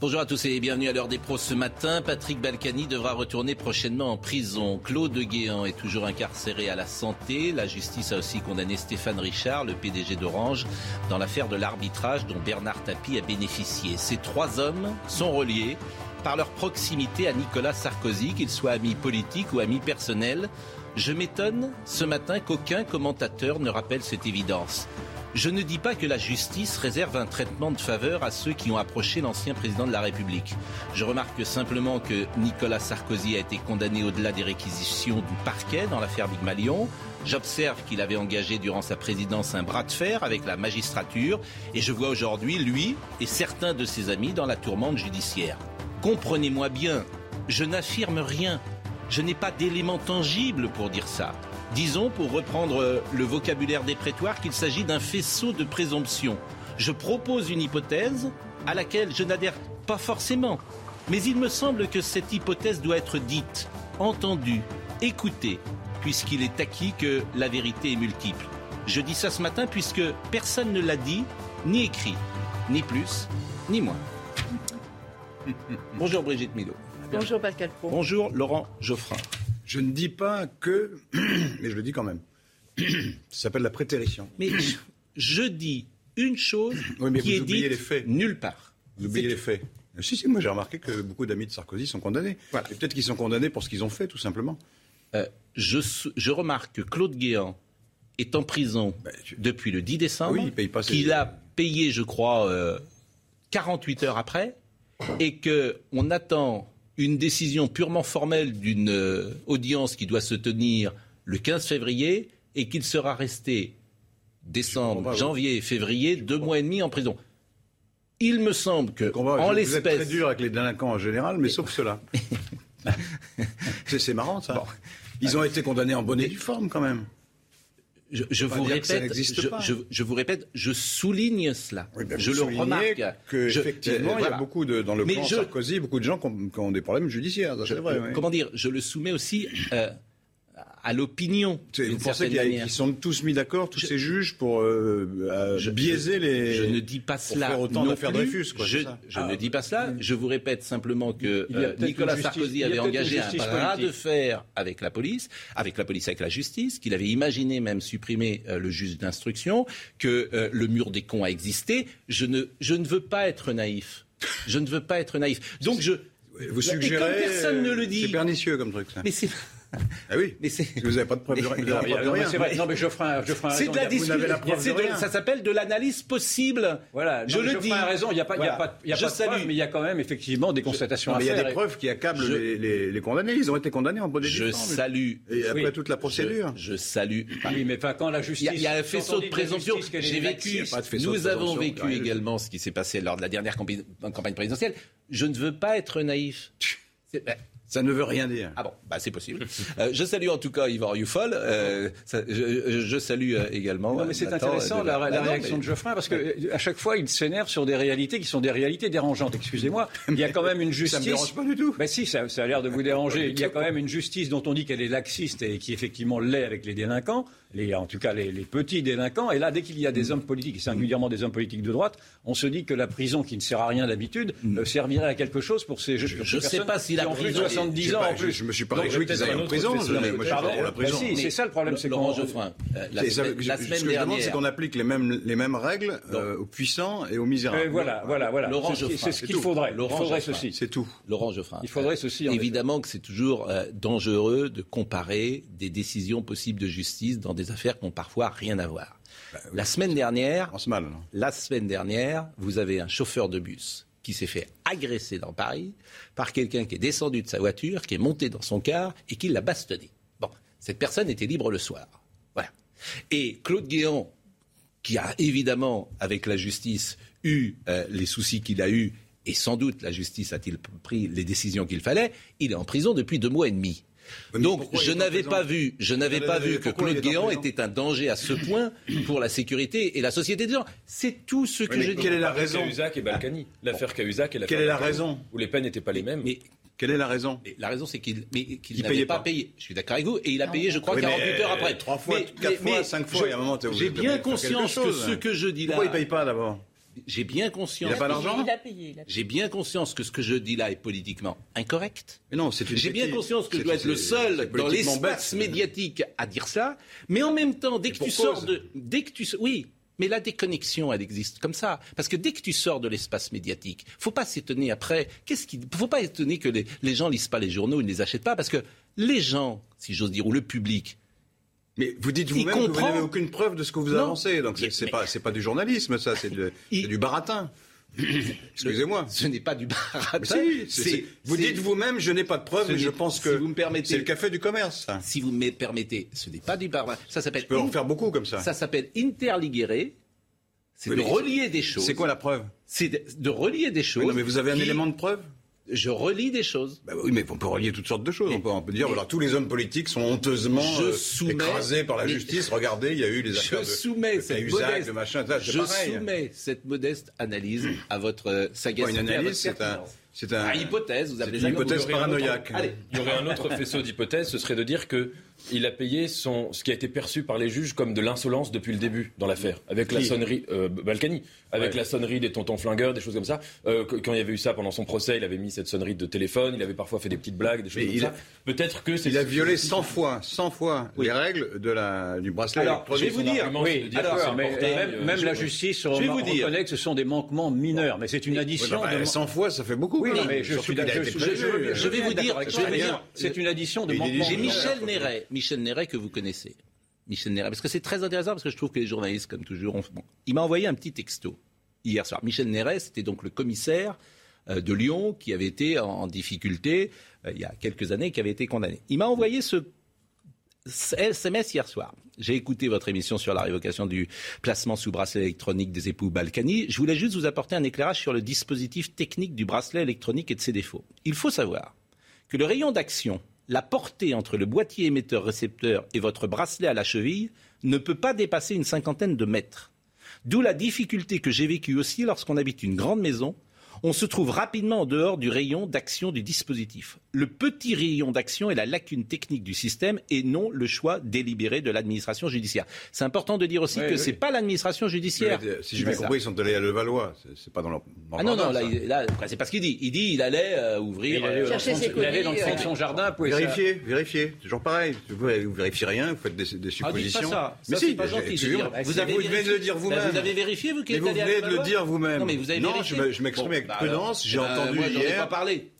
Bonjour à tous et bienvenue à l'heure des pros ce matin. Patrick Balkany devra retourner prochainement en prison. Claude Guéant est toujours incarcéré à la santé. La justice a aussi condamné Stéphane Richard, le PDG d'Orange, dans l'affaire de l'arbitrage dont Bernard Tapie a bénéficié. Ces trois hommes sont reliés par leur proximité à Nicolas Sarkozy, qu'ils soient amis politiques ou amis personnels. Je m'étonne ce matin qu'aucun commentateur ne rappelle cette évidence. Je ne dis pas que la justice réserve un traitement de faveur à ceux qui ont approché l'ancien président de la République. Je remarque simplement que Nicolas Sarkozy a été condamné au-delà des réquisitions du parquet dans l'affaire Big Malion. J'observe qu'il avait engagé durant sa présidence un bras de fer avec la magistrature et je vois aujourd'hui lui et certains de ses amis dans la tourmente judiciaire. Comprenez-moi bien, je n'affirme rien. Je n'ai pas d'éléments tangibles pour dire ça. Disons, pour reprendre euh, le vocabulaire des prétoires, qu'il s'agit d'un faisceau de présomption. Je propose une hypothèse à laquelle je n'adhère pas forcément. Mais il me semble que cette hypothèse doit être dite, entendue, écoutée, puisqu'il est acquis que la vérité est multiple. Je dis ça ce matin puisque personne ne l'a dit, ni écrit, ni plus, ni moins. Bonjour Brigitte Milo. Bonjour Pascal Pro. Bonjour Laurent Geoffrin. Je ne dis pas que, mais je le dis quand même. Ça s'appelle la prétérition. Mais je, dis une chose Oui, mais qui vous est oubliez dite les faits. nulle part. Vous oubliez les faits. Euh, Si, si, moi j'ai remarqué que beaucoup d'amis de Sarkozy sont condamnés. Voilà. Et peut-être qu'ils sont condamnés pour ce qu'ils ont fait, tout simplement. Euh, je, remarque que Claude Guéant est en prison tu- depuis le 10 décembre, Oui, il paye pas ses- qu'il a payé, je crois, euh, 48 heures après, et qu'on attend une décision purement formelle d'une euh, audience qui doit se tenir le 15 février, et qu'il sera resté décembre, janvier et février, deux mois et demi en prison. Il me semble que, en êtes très l'espèce, dur avec les délinquants en général, mais sauf ceux-là. c'est marrant, ça. Ils ont été condamnés en bonne et due forme, quand même. Je, vous répète, je, pas. je- je vous répète, je souligne cela. Oui, ben, je le remarque. Que, Je- effectivement, euh, il y a beaucoup de, dans le Mais je- Sarkozy, beaucoup de gens qui ont, qui ont des problèmes judiciaires. ça, vrai. euh, oui. Comment dire Je le soumets aussi euh, à l'opinion. Vous pensez qu'ils sont tous mis d'accord, tous Je- ces juges, pour euh, euh, Je- biaiser les. Je ne dis pas pour cela. faire autant non d'affaires plus. Dreyfus, quoi, Je, je Ah. ne dis pas cela. Je vous répète simplement que euh, Nicolas justice- Sarkozy avait engagé un bras politique. de fer avec la police, avec la police, avec la justice, qu'il avait imaginé même supprimer euh, le juge d'instruction, que euh, le mur des cons a existé. Je ne, je ne veux pas être naïf. Je ne veux pas être naïf. Donc je. Vous Et comme suggérez. personne ne le dit. C'est pernicieux comme truc, ça. Mais c'est. Ah oui. Mais c'est. Vous n'avez pas de preuve de, Mais- de rien. c'est vrai. Non, mais Geoffrin, Geoffrin C'est de la discussion. Ça s'appelle de l'analyse possible. Voilà, Je non, le Geoffrin dis. a raison, il n'y a pas, il y a Voilà. pas, il y a Je pas de salue. preuve, mais il y a quand même effectivement des constatations Non, à mais il y a faire. des preuves qui accablent Je- les, les- les condamnés. Ils ont été condamnés en bonne et due Je salue. Et après Oui. toute la procédure. Je, salue. Oui, mais enfin, quand la Il justice. y, a, il y a un faisceau de présomption. J'ai vécu. Nous avons vécu également ce qui s'est passé lors de la dernière campagne présidentielle. Je ne veux pas être naïf. Ça ne veut rien dire. Ah bon, bah c'est possible. Euh, je salue en tout cas Yvan Youfol. Euh, ça- je, salue euh, également. Non, mais c'est intéressant de la, la Ah non, réaction mais- de Geoffrin parce que à chaque fois il s'énerve sur des réalités qui sont des réalités dérangeantes. Excusez-moi, il y a quand même une justice. Ça me dérange pas du tout. Ben si, ça, ça a l'air de vous déranger. Il y a quand même une justice dont on dit qu'elle est laxiste et qui effectivement l'est avec les délinquants, les, en tout cas les, les petits délinquants. Et là, dès qu'il y a des hommes politiques, et singulièrement des hommes politiques de droite, on se dit que la prison, qui ne sert à rien d'habitude, euh, servirait à quelque chose pour ces, Mm. je sais personnes pas si la plus de prison est- 70 Je sais ans pas, en plus. je me suis pas réjoui qu'ils aillent en prison. Pardon pour la prison. Ben si, c'est ça le problème, c'est Laurent qu'on- Geoffrin, euh, la, semaine, la ce que je demande, c'est qu'on applique les mêmes, les mêmes règles euh, aux puissants et aux misérables. Voilà, voilà, voilà. Laurent C'est ce qu'il tout. faudrait. Il faudrait ceci. C'est tout. Laurent Geoffrin. Il faudrait ceci, en Évidemment que c'est toujours dangereux de comparer des décisions possibles de justice dans des affaires qui n'ont parfois rien à voir. Bah La semaine dernière, mal. la semaine dernière, vous avez un chauffeur de bus qui s'est fait agresser dans Paris par quelqu'un qui est descendu de sa voiture, qui est monté dans son car et qui l'a bastonné. Bon, cette personne était libre le soir. Voilà. Et Claude Guéant, qui a évidemment, avec la justice, eu euh, les soucis qu'il a eus, et sans doute la justice a-t-il pris les décisions qu'il fallait, il est en prison depuis deux mois et demi. Donc je n'avais pas vu, je n'avais pas vu que Claude Guéant était un danger à ce point pour la sécurité et la société des gens. C'est tout ce que je dis. Quelle est la raison Cahuzac et Balkany. L'affaire Cahuzac et l'affaire Quelle est la raison Où les peines n'étaient pas les mêmes. Mais quelle est la raison La raison, c'est qu'il qu n'avait pas, payé. Je suis d'accord avec vous. Et il a payé, je crois, oui, 48 heures après. Trois fois, quatre fois, cinq fois. Il y a un moment, J'ai bien conscience que ce que je dis là. Pourquoi il paye pas d'abord? J'ai bien conscience. Il n'a pas d'argent J'ai bien conscience que ce que je dis là est politiquement incorrect. Mais non, c'est J'ai bien conscience que je dois être le seul dans l'espace médiatique à dire ça. Mais en même temps, dès que tu sors de, dès que tu, oui, mais la déconnexion, elle existe comme ça. Parce que dès que tu sors de l'espace médiatique, faut pas s'étonner après. Qu'est-ce qui, faut pas étonner que les, les gens lisent pas les journaux, ils ne les achètent pas, parce que les gens, si j'ose dire, ou le public, mais vous dites vous-même que vous n'avez aucune preuve de ce que vous avancez. Donc c'est mais... pas pas du journalisme, ça, c'est du baratin. Excusez-moi. Ce n'est pas du baratin. Si, vous dites vous-même, je n'ai pas de preuves, mais je pense que si c'est le café du commerce. Ça. Si vous me permettez, ce n'est pas du baratin. Ça s'appelle. Je peux en faire beaucoup comme ça. Ça s'appelle interligere. C'est de relier des choses. C'est quoi la preuve? C'est de, de, relier des choses. Oui, non, mais vous avez un qui... élément de preuve? Je relis des choses. Bah oui, mais on peut relier toutes sortes de choses. On peut, on peut dire, voilà, tous les hommes politiques sont honteusement euh, soumets, écrasés par la justice. Regardez, il y a eu les affaires je soumets de, cette modeste, de machin. Ça, je pareil. soumets cette modeste analyse à votre sagacité. Une analyse, c'est un... C'est un... une hypothèse, vous avez une hypothèse paranoïaque. Autre... Il y aurait un autre faisceau d'hypothèse, ce serait de dire que il a payé son, ce qui a été perçu par les juges comme de l'insolence depuis le début dans l'affaire, avec qui la sonnerie euh, Balkany, avec ouais. la sonnerie des tontons flingueurs, des choses comme ça. Euh, quand il y avait eu ça pendant son procès, il avait mis cette sonnerie de téléphone, il avait parfois fait des petites blagues, des choses Mais comme il ça. a- Peut-être que c'est Il a violé 100 fois, 100 fois les règles de la, du bracelet Alors, je vais vous dire, Oui, dire alors, même, euh, même je- la justice je vais vous reconnaît dire. que ce sont des manquements mineurs, mais c'est une Oui, addition. bah, de... 100 fois, ça fait beaucoup. Oui, non, mais je suis je- vais vous dire, je vais vous dire, c'est une addition de manquements J'ai. Michel Néret, Michel Néret que vous connaissez. Michel Néret, parce que c'est très intéressant, parce que je trouve que les journalistes, comme toujours, ont... bon, il m'a envoyé un petit texto hier soir. Michel Néret, c'était donc le commissaire euh, de Lyon qui avait été en, difficulté euh, il y a quelques années, qui avait été condamné. Il m'a envoyé ce SMS hier soir. J'ai écouté votre émission sur la révocation du placement sous bracelet électronique des époux Balkany. Je voulais juste vous apporter un éclairage sur le dispositif technique du bracelet électronique et de ses défauts. Il faut savoir que le rayon d'action, la portée entre le boîtier émetteur-récepteur et votre bracelet à la cheville ne peut pas dépasser une cinquantaine de mètres. D'où la difficulté que j'ai vécue aussi lorsqu'on habite une grande maison. On se trouve rapidement en dehors du rayon d'action du dispositif. Le petit rayon d'action est la lacune technique du système et non le choix délibéré de l'administration judiciaire. C'est important de dire aussi Oui, que oui. c'est pas l'administration judiciaire. Mais, Si j'ai bien qui ça. compris, ils sont allés à Levallois. C'est- pas dans leur. dans Ah non, non, là, ça. c'est pas ce qu'il dit. Il dit il allait euh, ouvrir. Il allait, euh, dans Chercher son- ses il allait dans colis, son jardin pour essayer- Vérifiez, vérifiez. Toujours pareil. Vous, vous vérifiez rien, vous faites des, des Ah, suppositions. pas ça. Mais Ça, si, c'est pas gentil de excusez-moi. dire. Vous, avez- vous venez de le dire Bah, vous-même. Vous avez vérifié, vous, Mais est vous allé à venez de le Levallois dire vous-même. Non, mais vous avez Non, vérifié. je me- je m'exprime avec prudence. J'ai alors, entendu moi, ai pas parlé.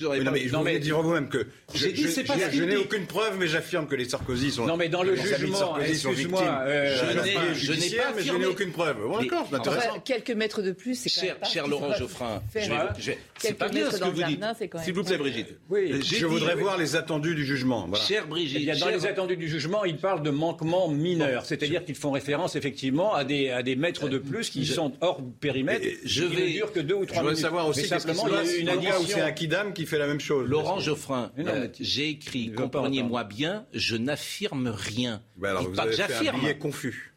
J'aurais Oui, non, mais mais- dire vous-même que je, dit, je- c'est pas je- je n'ai aucune preuve, mais j'affirme que les Sarkozy sont. Non, mais dans le jugement, excuse-moi, victimes euh, je n'ai- je pas mais je n'ai aucune preuve. Bon, Mais- d'accord, c'est enfin, intéressant. Enfin, quelques mètres de plus, c'est quand Cher, cher Laurent Geoffrin, je je vais- c'est Quelques pas bien mètres ce que vous dites. jardin, c'est quand même S'il vous plaît, Brigitte. Je voudrais voir les attendus du jugement. Chère Brigitte, a dans les attendus du jugement, il parle de manquements mineurs, c'est-à-dire qu'ils font référence effectivement à des, à des mètres de plus qui sont hors périmètre, Et je qui vais- ne durent que deux ou Je trois voudrais minutes. savoir aussi simplement, il y a une addition. Kidam qui fait la même chose. Laurent Geoffrin, euh, j'ai écrit, comprenez-moi bien, je n'affirme rien. Ben alors, vous pas que avez fait un j'affirme. billet confus.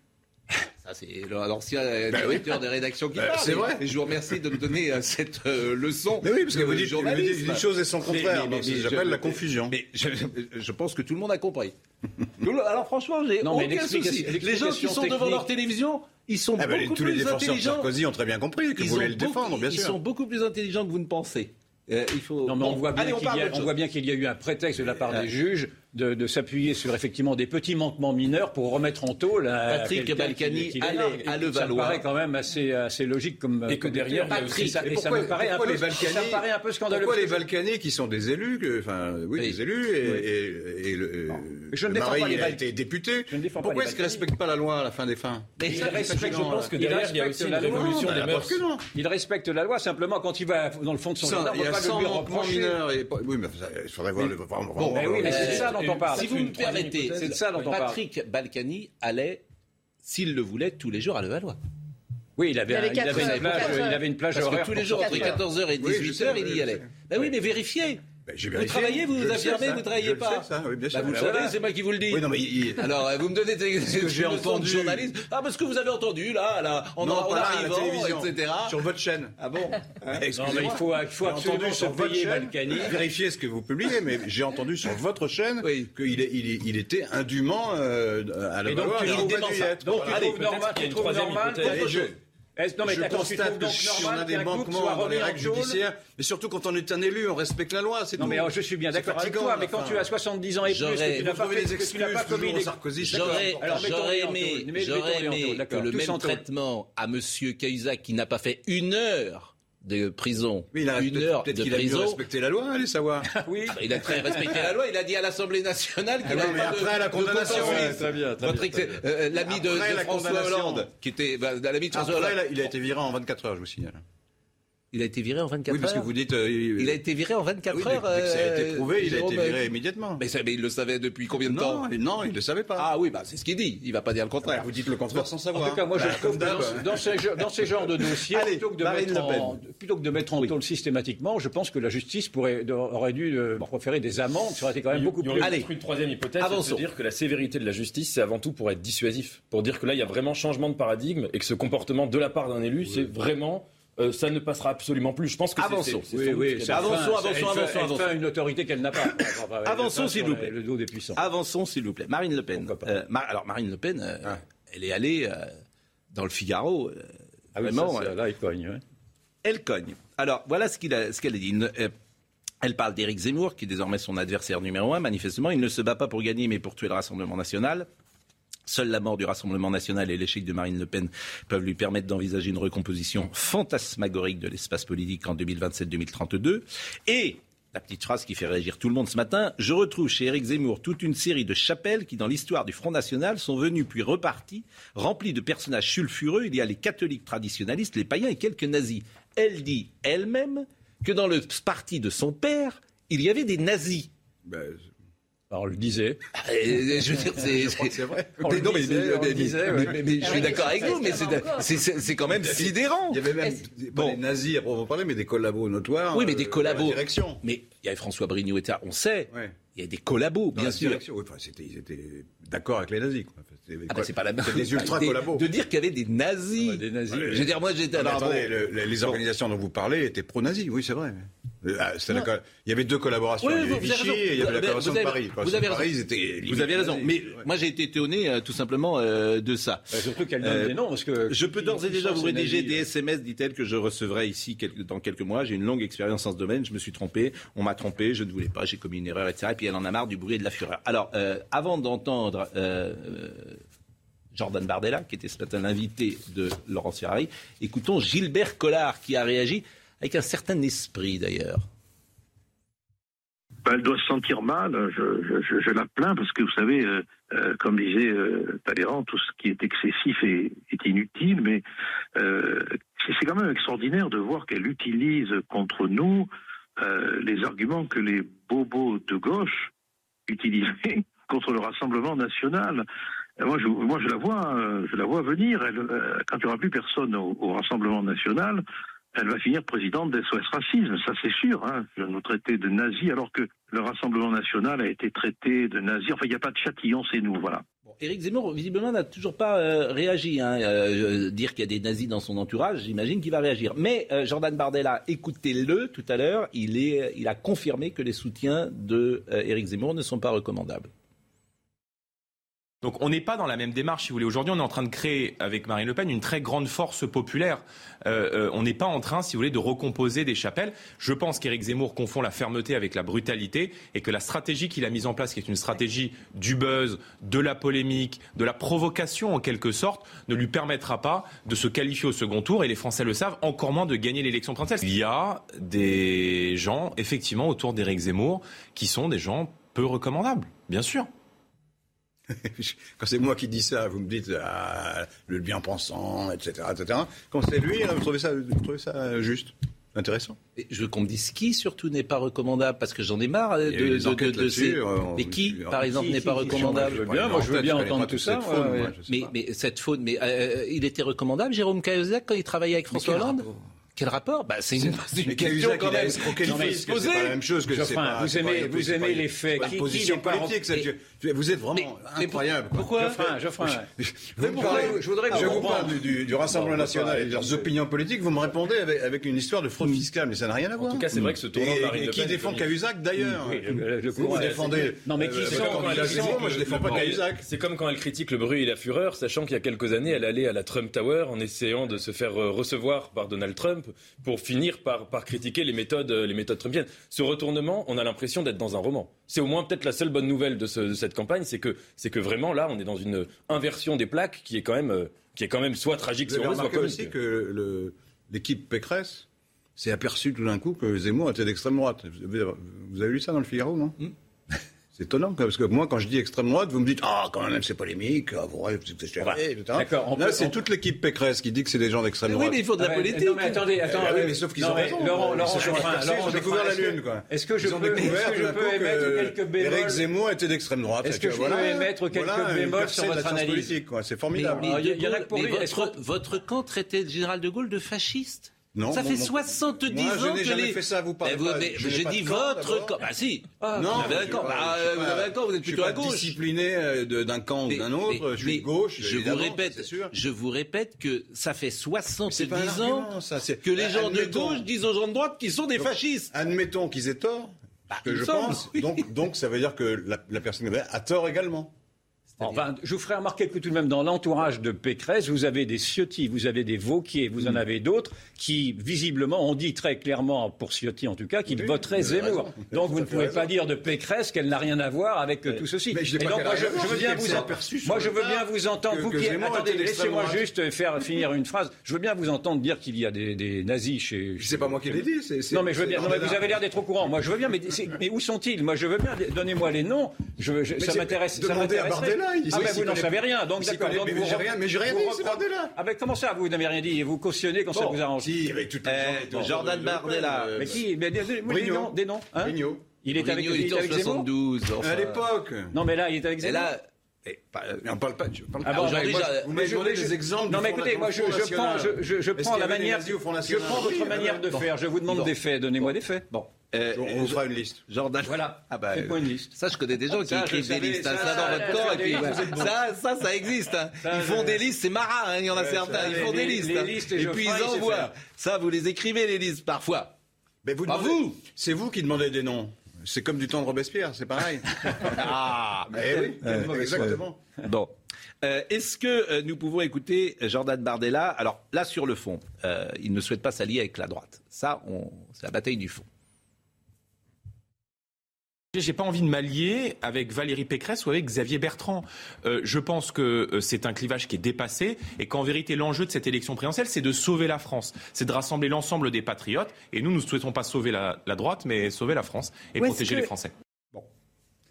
Ça, c'est le- l'ancien euh, directeur de rédaction qui Ben, parle. c'est vrai. Et je vous remercie de me donner euh, cette euh, leçon. Mais oui, parce que vous dites, vous dites une chose et son contraire. Mais- mais- mais- J'appelle la confusion. Mais je, je pense que tout le monde a compris. Alors franchement, j'ai Non, aucun souci. Les gens qui sont devant leur télévision, ils sont Ah ben, beaucoup tous les plus défenseurs de intelligents. Sarkozy ont très bien compris que Ils vous voulez le beaucoup- défendre, bien Ils sûr. sont beaucoup plus intelligents que vous ne pensez. Euh, il faut. Non, mais on voit bien qu'il y, a- d'autre on chose. voit bien qu'il y a eu un prétexte de la part Ah. des juges de, de s'appuyer sur effectivement des petits manquements mineurs pour remettre en taux la, Patrick Balkany qui- qui allait l'énerve. à Ça me paraît quand même assez, assez logique comme. Et que comme derrière, Patrick, ça, Et et ça pourquoi- me paraît un peu, les Balkany- ça me paraît un peu scandaleux. Pourquoi les Balkany qui sont des élus, que- enfin oui, Oui. des élus, et, et- et le, Je ne le défends pas les a été député. Je ne Pourquoi est-ce qu'ils ne respectent pas la loi à la fin des fins? Mais Il ça, respecte, Je pense que derrière, il y a aussi une la loi. révolution des la mœurs. Il respecte la loi, simplement quand il va dans le fond de son jardin, on il ne y peut a pas 100 le lui manquements reprocher. mineurs. Et, oui, mais il faudrait voir le. Oui, mais c'est Euh, ça dont on parle. Si vous me permettez, C'est de ça dont on parle. Patrick Balkany allait s'il le voulait, tous les jours à Levallois. Oui, il avait, il avait, une, plage, il avait une plage Parce horaire. que tous les jours, entre 14h et 18h, il y allait. Ben oui, mais vérifiez. Ben, vous travaillez, vous vous affirmez, vous ne travaillez pas. Ça, oui, bien sûr. Bah, vous le savez, c'est moi qui vous le dis. Oui, non, mais il... Alors, euh, vous me donnez des ce que j'ai entendu. journaliste. Ah, parce que vous avez entendu, là, là, en, arrivant, télévision, etc. Sur votre chaîne. Ah bon Hein, Non, mais il faut, il faut J'ai absolument entendu se sur votre payer chaîne, Balkany. vérifiez ce que vous publiez, mais j'ai entendu sur votre chaîne Oui. qu'il est- il, est- il était indûment euh, à la Et donc, il peut-être normal, Est-ce- non, mais je constate que si on a des manquements dans les règles judiciaires, mais surtout quand on est un élu, on respecte la loi, c'est Non, tout. mais alors, je suis bien d'accord avec toi, mais quand tu as 70 ans et plus, que tu n'as pas fait, des que tu n'as pas commis des... Sarkozy. J'aurais aimé, j'aurais aimé que le même traitement à Monsieur Cahuzac qui n'a pas fait une heure de prison, Oui, il a une heure peut-être de qu'il a mieux prison. respecté la loi, allez savoir. Oui, Il a très respecté la loi. Il a dit à l'Assemblée nationale qu'il Ah pas après de- la condamnation, ouais, très bien, très Votre bien, bien. euh, l'ami de, de la François. Hollande, qui était bah, l'ami de François Après, Hollande. là, il a été viré en 24 heures, je vous signale. Il a été viré en 24 Oui, parce que heures. vous dites. euh, Il a été viré en 24 oui, dès heures. dès que ça a été euh, prouvé, il a été viré euh, immédiatement. Mais, ça, mais il le savait depuis combien de temps Non, il ne le savait pas. Ah oui, bah, c'est ce qu'il dit. Il va pas dire le contraire. Vous dites le contraire sans En savoir. tout cas, moi, je Bah, trouve que dans, dans ces, ge- dans ces genres de dossiers, Allez, plutôt, que de Marine mettre Le Pen. en, plutôt que de mettre en tôle systématiquement, je pense que la justice pourrait, de- aurait dû euh, proférer des amendes. Ça aurait été quand même Il- beaucoup il y plus. Allez. une troisième hypothèse, c'est de dire que la sévérité de la justice, c'est avant tout pour être dissuasif. Pour dire que là, il y a vraiment changement de paradigme et que ce comportement de la part d'un élu, c'est vraiment. Euh, ça ne passera absolument plus. Je pense que Avançons. c'est- c'est Oui, oui, Avançons, avançons, elle avançons, Elle avançons. une autorité qu'elle n'a pas. Enfin, elle Avançons, s'il vous la- plaît. Le dos des puissants. Avançons, s'il vous plaît. Marine Le Pen. Euh, Mar- alors, Marine Le Pen, euh, elle est allée euh, dans le Figaro. euh, Ah oui, vraiment, ça, c'est- euh, là, il cogne. ouais. elle cogne. Alors, voilà ce qu'il a- ce qu'elle a dit. Une- euh, elle parle d'Éric Zemmour, qui est désormais son adversaire numéro un. Manifestement, il ne se bat pas pour gagner, mais pour tuer le Rassemblement national. Seule la mort du Rassemblement national et l'échec de Marine Le Pen peuvent lui permettre d'envisager une recomposition fantasmagorique de l'espace politique en 2027-2032. Et la petite phrase qui fait réagir tout le monde ce matin, je retrouve chez Éric Zemmour toute une série de chapelles qui, dans l'histoire du Front National, sont venues puis reparties, remplies de personnages sulfureux. Il y a les catholiques traditionnalistes, les païens et quelques nazis. Elle dit elle-même que dans le parti de son père, il y avait des nazis. Ben, Alors, on le disait. Et, je veux dire, c'est, je crois que c'est vrai. Mais non, mais, disait, mais- disait, mais- ouais. mais- mais je Ah suis oui, d'accord avec vous, mais c'est quand même sidérant. Il y avait même pas Bon. des nazis à proprement parler, mais des collabos notoires. Oui, mais des euh, collabos. direction. Mais il y avait François Brignot et ça, on sait. Ouais. Il y a des collabos, Dans bien sûr. direction. Oui, enfin, c'était- ils étaient d'accord avec les nazis. Quoi. Ah bah, c'est pas la des ultra Des- collabos. De dire qu'il y avait des nazis. Ouais, des nazis. Je veux dire, moi j'étais. Non, mais alors, attendez, bon. le- le- les organisations dont vous parlez étaient pro-nazis, oui, c'est vrai. Ah, la il y avait deux collaborations. Oui, il y avait Vichy et il y avait la collaboration avez- de Paris. vous avez Paris, raison. Vous avez Mais ouais. moi j'ai été étonné euh, tout simplement euh, de ça. Euh, Surtout qu'elle donne Euh, des noms. Parce que Je peux d'ores et déjà vous rédiger des SMS, dit-elle, que je recevrai ici quelques- dans quelques mois. J'ai une longue expérience dans ce domaine. Je me suis trompé. On m'a trompé. Je ne voulais pas. J'ai commis une erreur, etc. Et puis elle en a marre du bruit et de la fureur. Alors, avant d'entendre Jordan Bardella, qui était ce matin l'invité de Laurence Ferrari, écoutons Gilbert Collard, qui a réagi avec un certain esprit d'ailleurs. Ben, elle doit se sentir mal. Je, la plains parce que vous savez, euh, euh, comme disait euh, Talleyrand, tout ce qui est excessif est, inutile. Mais c'est quand même extraordinaire de voir qu'elle utilise contre nous les arguments que les bobos de gauche utilisaient contre le Rassemblement national. Moi, je, la vois, je la vois venir. Quand il n'y aura plus personne au Rassemblement national, elle va finir présidente d'SOS Racisme, ça c'est sûr. Hein. Je nous traiter de nazis alors que le Rassemblement national a été traité de nazis. Enfin, il n'y a pas de châtillon, c'est nous, voilà. Zemmour, visiblement, n'a toujours pas euh, réagi. Hein. Euh, dire qu'il y a des nazis dans son entourage, j'imagine qu'il va réagir. Mais euh, Jordan Bardella, écoutez-le tout à l'heure, il, il a confirmé que les soutiens de euh, Éric Zemmour ne sont pas recommandables. Donc on n'est pas dans la même démarche, si vous voulez. Aujourd'hui, on est en train de créer, avec Marine Le Pen, une très grande force populaire. Euh, euh, on n'est pas en train, si vous voulez, de recomposer des chapelles. Je pense qu'Éric Zemmour confond la fermeté avec la brutalité et que la stratégie qu'il a mise en place, qui est une stratégie du buzz, de la polémique, de la provocation en quelque sorte, ne lui permettra pas de se qualifier au second tour, et les Français le savent, encore moins de gagner l'élection présidentielle. Il y a des gens, effectivement, autour d'Éric Zemmour, qui sont des gens peu recommandables, bien sûr. Quand c'est moi qui dis ça, vous me dites ah, le bien-pensant, etc., etc. Quand c'est lui, vous trouvez ça, vous trouvez ça juste intéressant. Et je veux qu'on me dise qui surtout n'est pas recommandable parce que j'en ai marre de, de, de, ces. mais qui, par exemple, n'est pas recommandable je veux bien, Moi, je veux bien entendre tout ça. mais, mais, cette faute, mais il était recommandable, Jérôme Cahuzac, quand il travaillait avec François Hollande quel rapport? Bah, C'est une, une question quand même. C'est pas la même chose que Geoffrin, pas, vous aimez, vous aimez les faits. Qui, position qui politique, ça, vous êtes vraiment mais, incroyable. Pourquoi Geoffrin, Geoffrin. Vous me parlez, je voudrais je vous parle du, du Rassemblement national et de leurs opinions politiques. Vous me répondez avec, avec une histoire de fraude fiscale, mais ça n'a rien à voir. En tout cas, c'est vrai que ce tournant de Marine Le Pen. Qui défend Cahuzac d'ailleurs Vous défendez. Non, mais qui sont Moi, je défends pas Cahuzac. C'est comme quand elle critique le bruit et la fureur, sachant qu'il y a quelques années, elle allait à la Trump Tower en essayant de se faire recevoir par Donald Trump pour finir par, par critiquer les méthodes, les méthodes trumpiennes. Ce retournement, on a l'impression d'être dans un roman. C'est au moins peut-être la seule bonne nouvelle de, ce, de cette campagne, c'est que, c'est que vraiment là, on est dans une inversion des plaques qui est quand même, qui est quand même soit tragique, soit Vous avez aussi que l'équipe Pécresse s'est aperçue tout d'un coup que Zemmour était d'extrême droite. Vous avez lu ça dans le Figaro, non? Hmm. C'est étonnant, parce que moi, quand je dis extrême droite, vous me dites Ah, quand même, c'est polémique, ah, vous etc. D'accord. Là, c'est toute l'équipe Pécresse qui dit que c'est des gens d'extrême droite. Oui, mais il faut de la politique. Non, mais attendez, attendez. oui, mais sauf qu'ils ont raison. Laurent, Laurent, Ils ont découvert la Lune, quoi. Est-ce que je peux émettre quelques bémols Éric Zemmour était d'extrême droite. Est-ce que je peux émettre quelques bémols sur votre analyse C'est formidable. Il y en a pour lui. Votre camp traitait le général de Gaulle de fasciste? Non, ça fait 70 moi, ans je n'ai jamais fait ça, vous parlez eh, mais, J'ai dit votre camp. Bah si. Ah, non, vous avez un camp. Bah, vous avez un camp, vous êtes plutôt à gauche. discipliné euh, d'un camp ou d'un autre. je suis gauche. Je vous répète, je vous répète que ça fait 70 ans que les gens de gauche disent aux gens de droite qu'ils sont des fascistes. Admettons qu'ils aient tort. Bah, que je pense. Donc, donc, ça veut dire que la, la personne a tort également. Enfin, je vous ferai remarquer que tout de même dans l'entourage de Pécresse, vous avez des Ciotti, vous avez des Vauquier, vous en mm. avez d'autres qui, visiblement, ont dit très clairement, pour Ciotti en tout cas, qu'ils voteraient Zemmour. Donc vous ne pouvez pas dire de Pécresse qu'elle n'a rien à voir avec tout ceci. Mais je donc, moi, je, veux bien vous moi, je veux bien vous entendre. vous qui, attendez, laissez-moi juste faire finir une phrase. Je veux bien vous entendre dire qu'il y a des, nazis chez. C'est pas moi qui l'ai dit. non, mais je veux bien. vous avez l'air d'être au courant. Moi, je veux bien. Mais, mais où sont-ils? Moi, je veux bien. Donnez-moi les noms. Je, ça m'intéresse. Ça m'intéresse ah ben vous n'en savez rien, donc d'accord. Mais, mais j'ai rien, mais j'ai rien dit, c'est Bardella. Ah ben comment ça, vous n'avez rien dit? Et vous cautionnez quand ça vous arrange Si, avec toutes les Jordan Bardella. Mais qui? Mais des noms, des noms. Il est avec, il est avec 72. À l'époque. Non, mais là, il est avec Zemmour? Et pas, on parle pas. Je parle ah bon, déjà, vous m'avez donné des exemples. Non, mais écoutez, moi, je, je prends, je, je, prends la manière. Je prends votre manière de faire. Je vous demande des faits. Donnez-moi des faits. Bon. Euh, on vous fera une liste. Jordan. Voilà. Ah bah, une liste. Ça, je connais des gens qui écrivent des listes. Ça, ça, dans votre corps. Et puis, ça, ça, ça existe. Hein. Ils font des listes. C'est marrant. Hein, il y en a certains. Ils font des listes. Et puis ils envoient. Ça, vous les écrivez les listes parfois. Mais vous. vous. C'est vous qui demandez des noms. C'est comme du temps de Robespierre, c'est pareil. ah, mais oui, exactement. Bon. Euh, Est-ce que euh, nous pouvons écouter Jordan Bardella? Alors là, sur le fond, euh, il ne souhaite pas s'allier avec la droite. Ça, c'est la bataille du fond. J'ai pas envie de m'allier avec Valérie Pécresse ou avec Xavier Bertrand. Euh, je pense que euh, c'est un clivage qui est dépassé et qu'en vérité l'enjeu de cette élection présidentielle c'est de sauver la France, c'est de rassembler l'ensemble des patriotes. Et nous, nous ne souhaitons pas sauver la, droite, mais sauver la France et protéger les Français. Bon.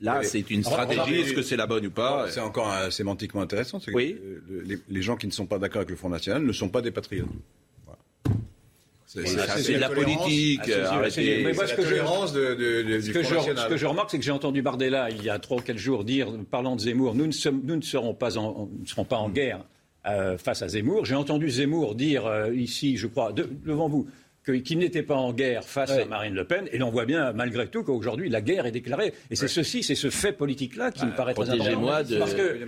Là, c'est une stratégie. Est-ce que c'est la bonne ou pas? C'est encore sémantiquement intéressant. oui. les, gens qui ne sont pas d'accord avec le Front National ne sont pas des patriotes. C'est de la politique. Mais moi, ce que, je, remarque, c'est que j'ai entendu Bardella il y a trois ou quatre jours dire, parlant de Zemmour, nous ne, sommes, nous ne serons pas en, ne serons pas en guerre euh, face à Zemmour. J'ai entendu Zemmour dire euh, ici, je crois, devant vous, qu'il n'était pas en guerre face à Marine Le Pen. Et l'on voit bien, malgré tout, qu'aujourd'hui, la guerre est déclarée. Et c'est ceci, c'est ce fait politique-là qui me paraît très important. Parce que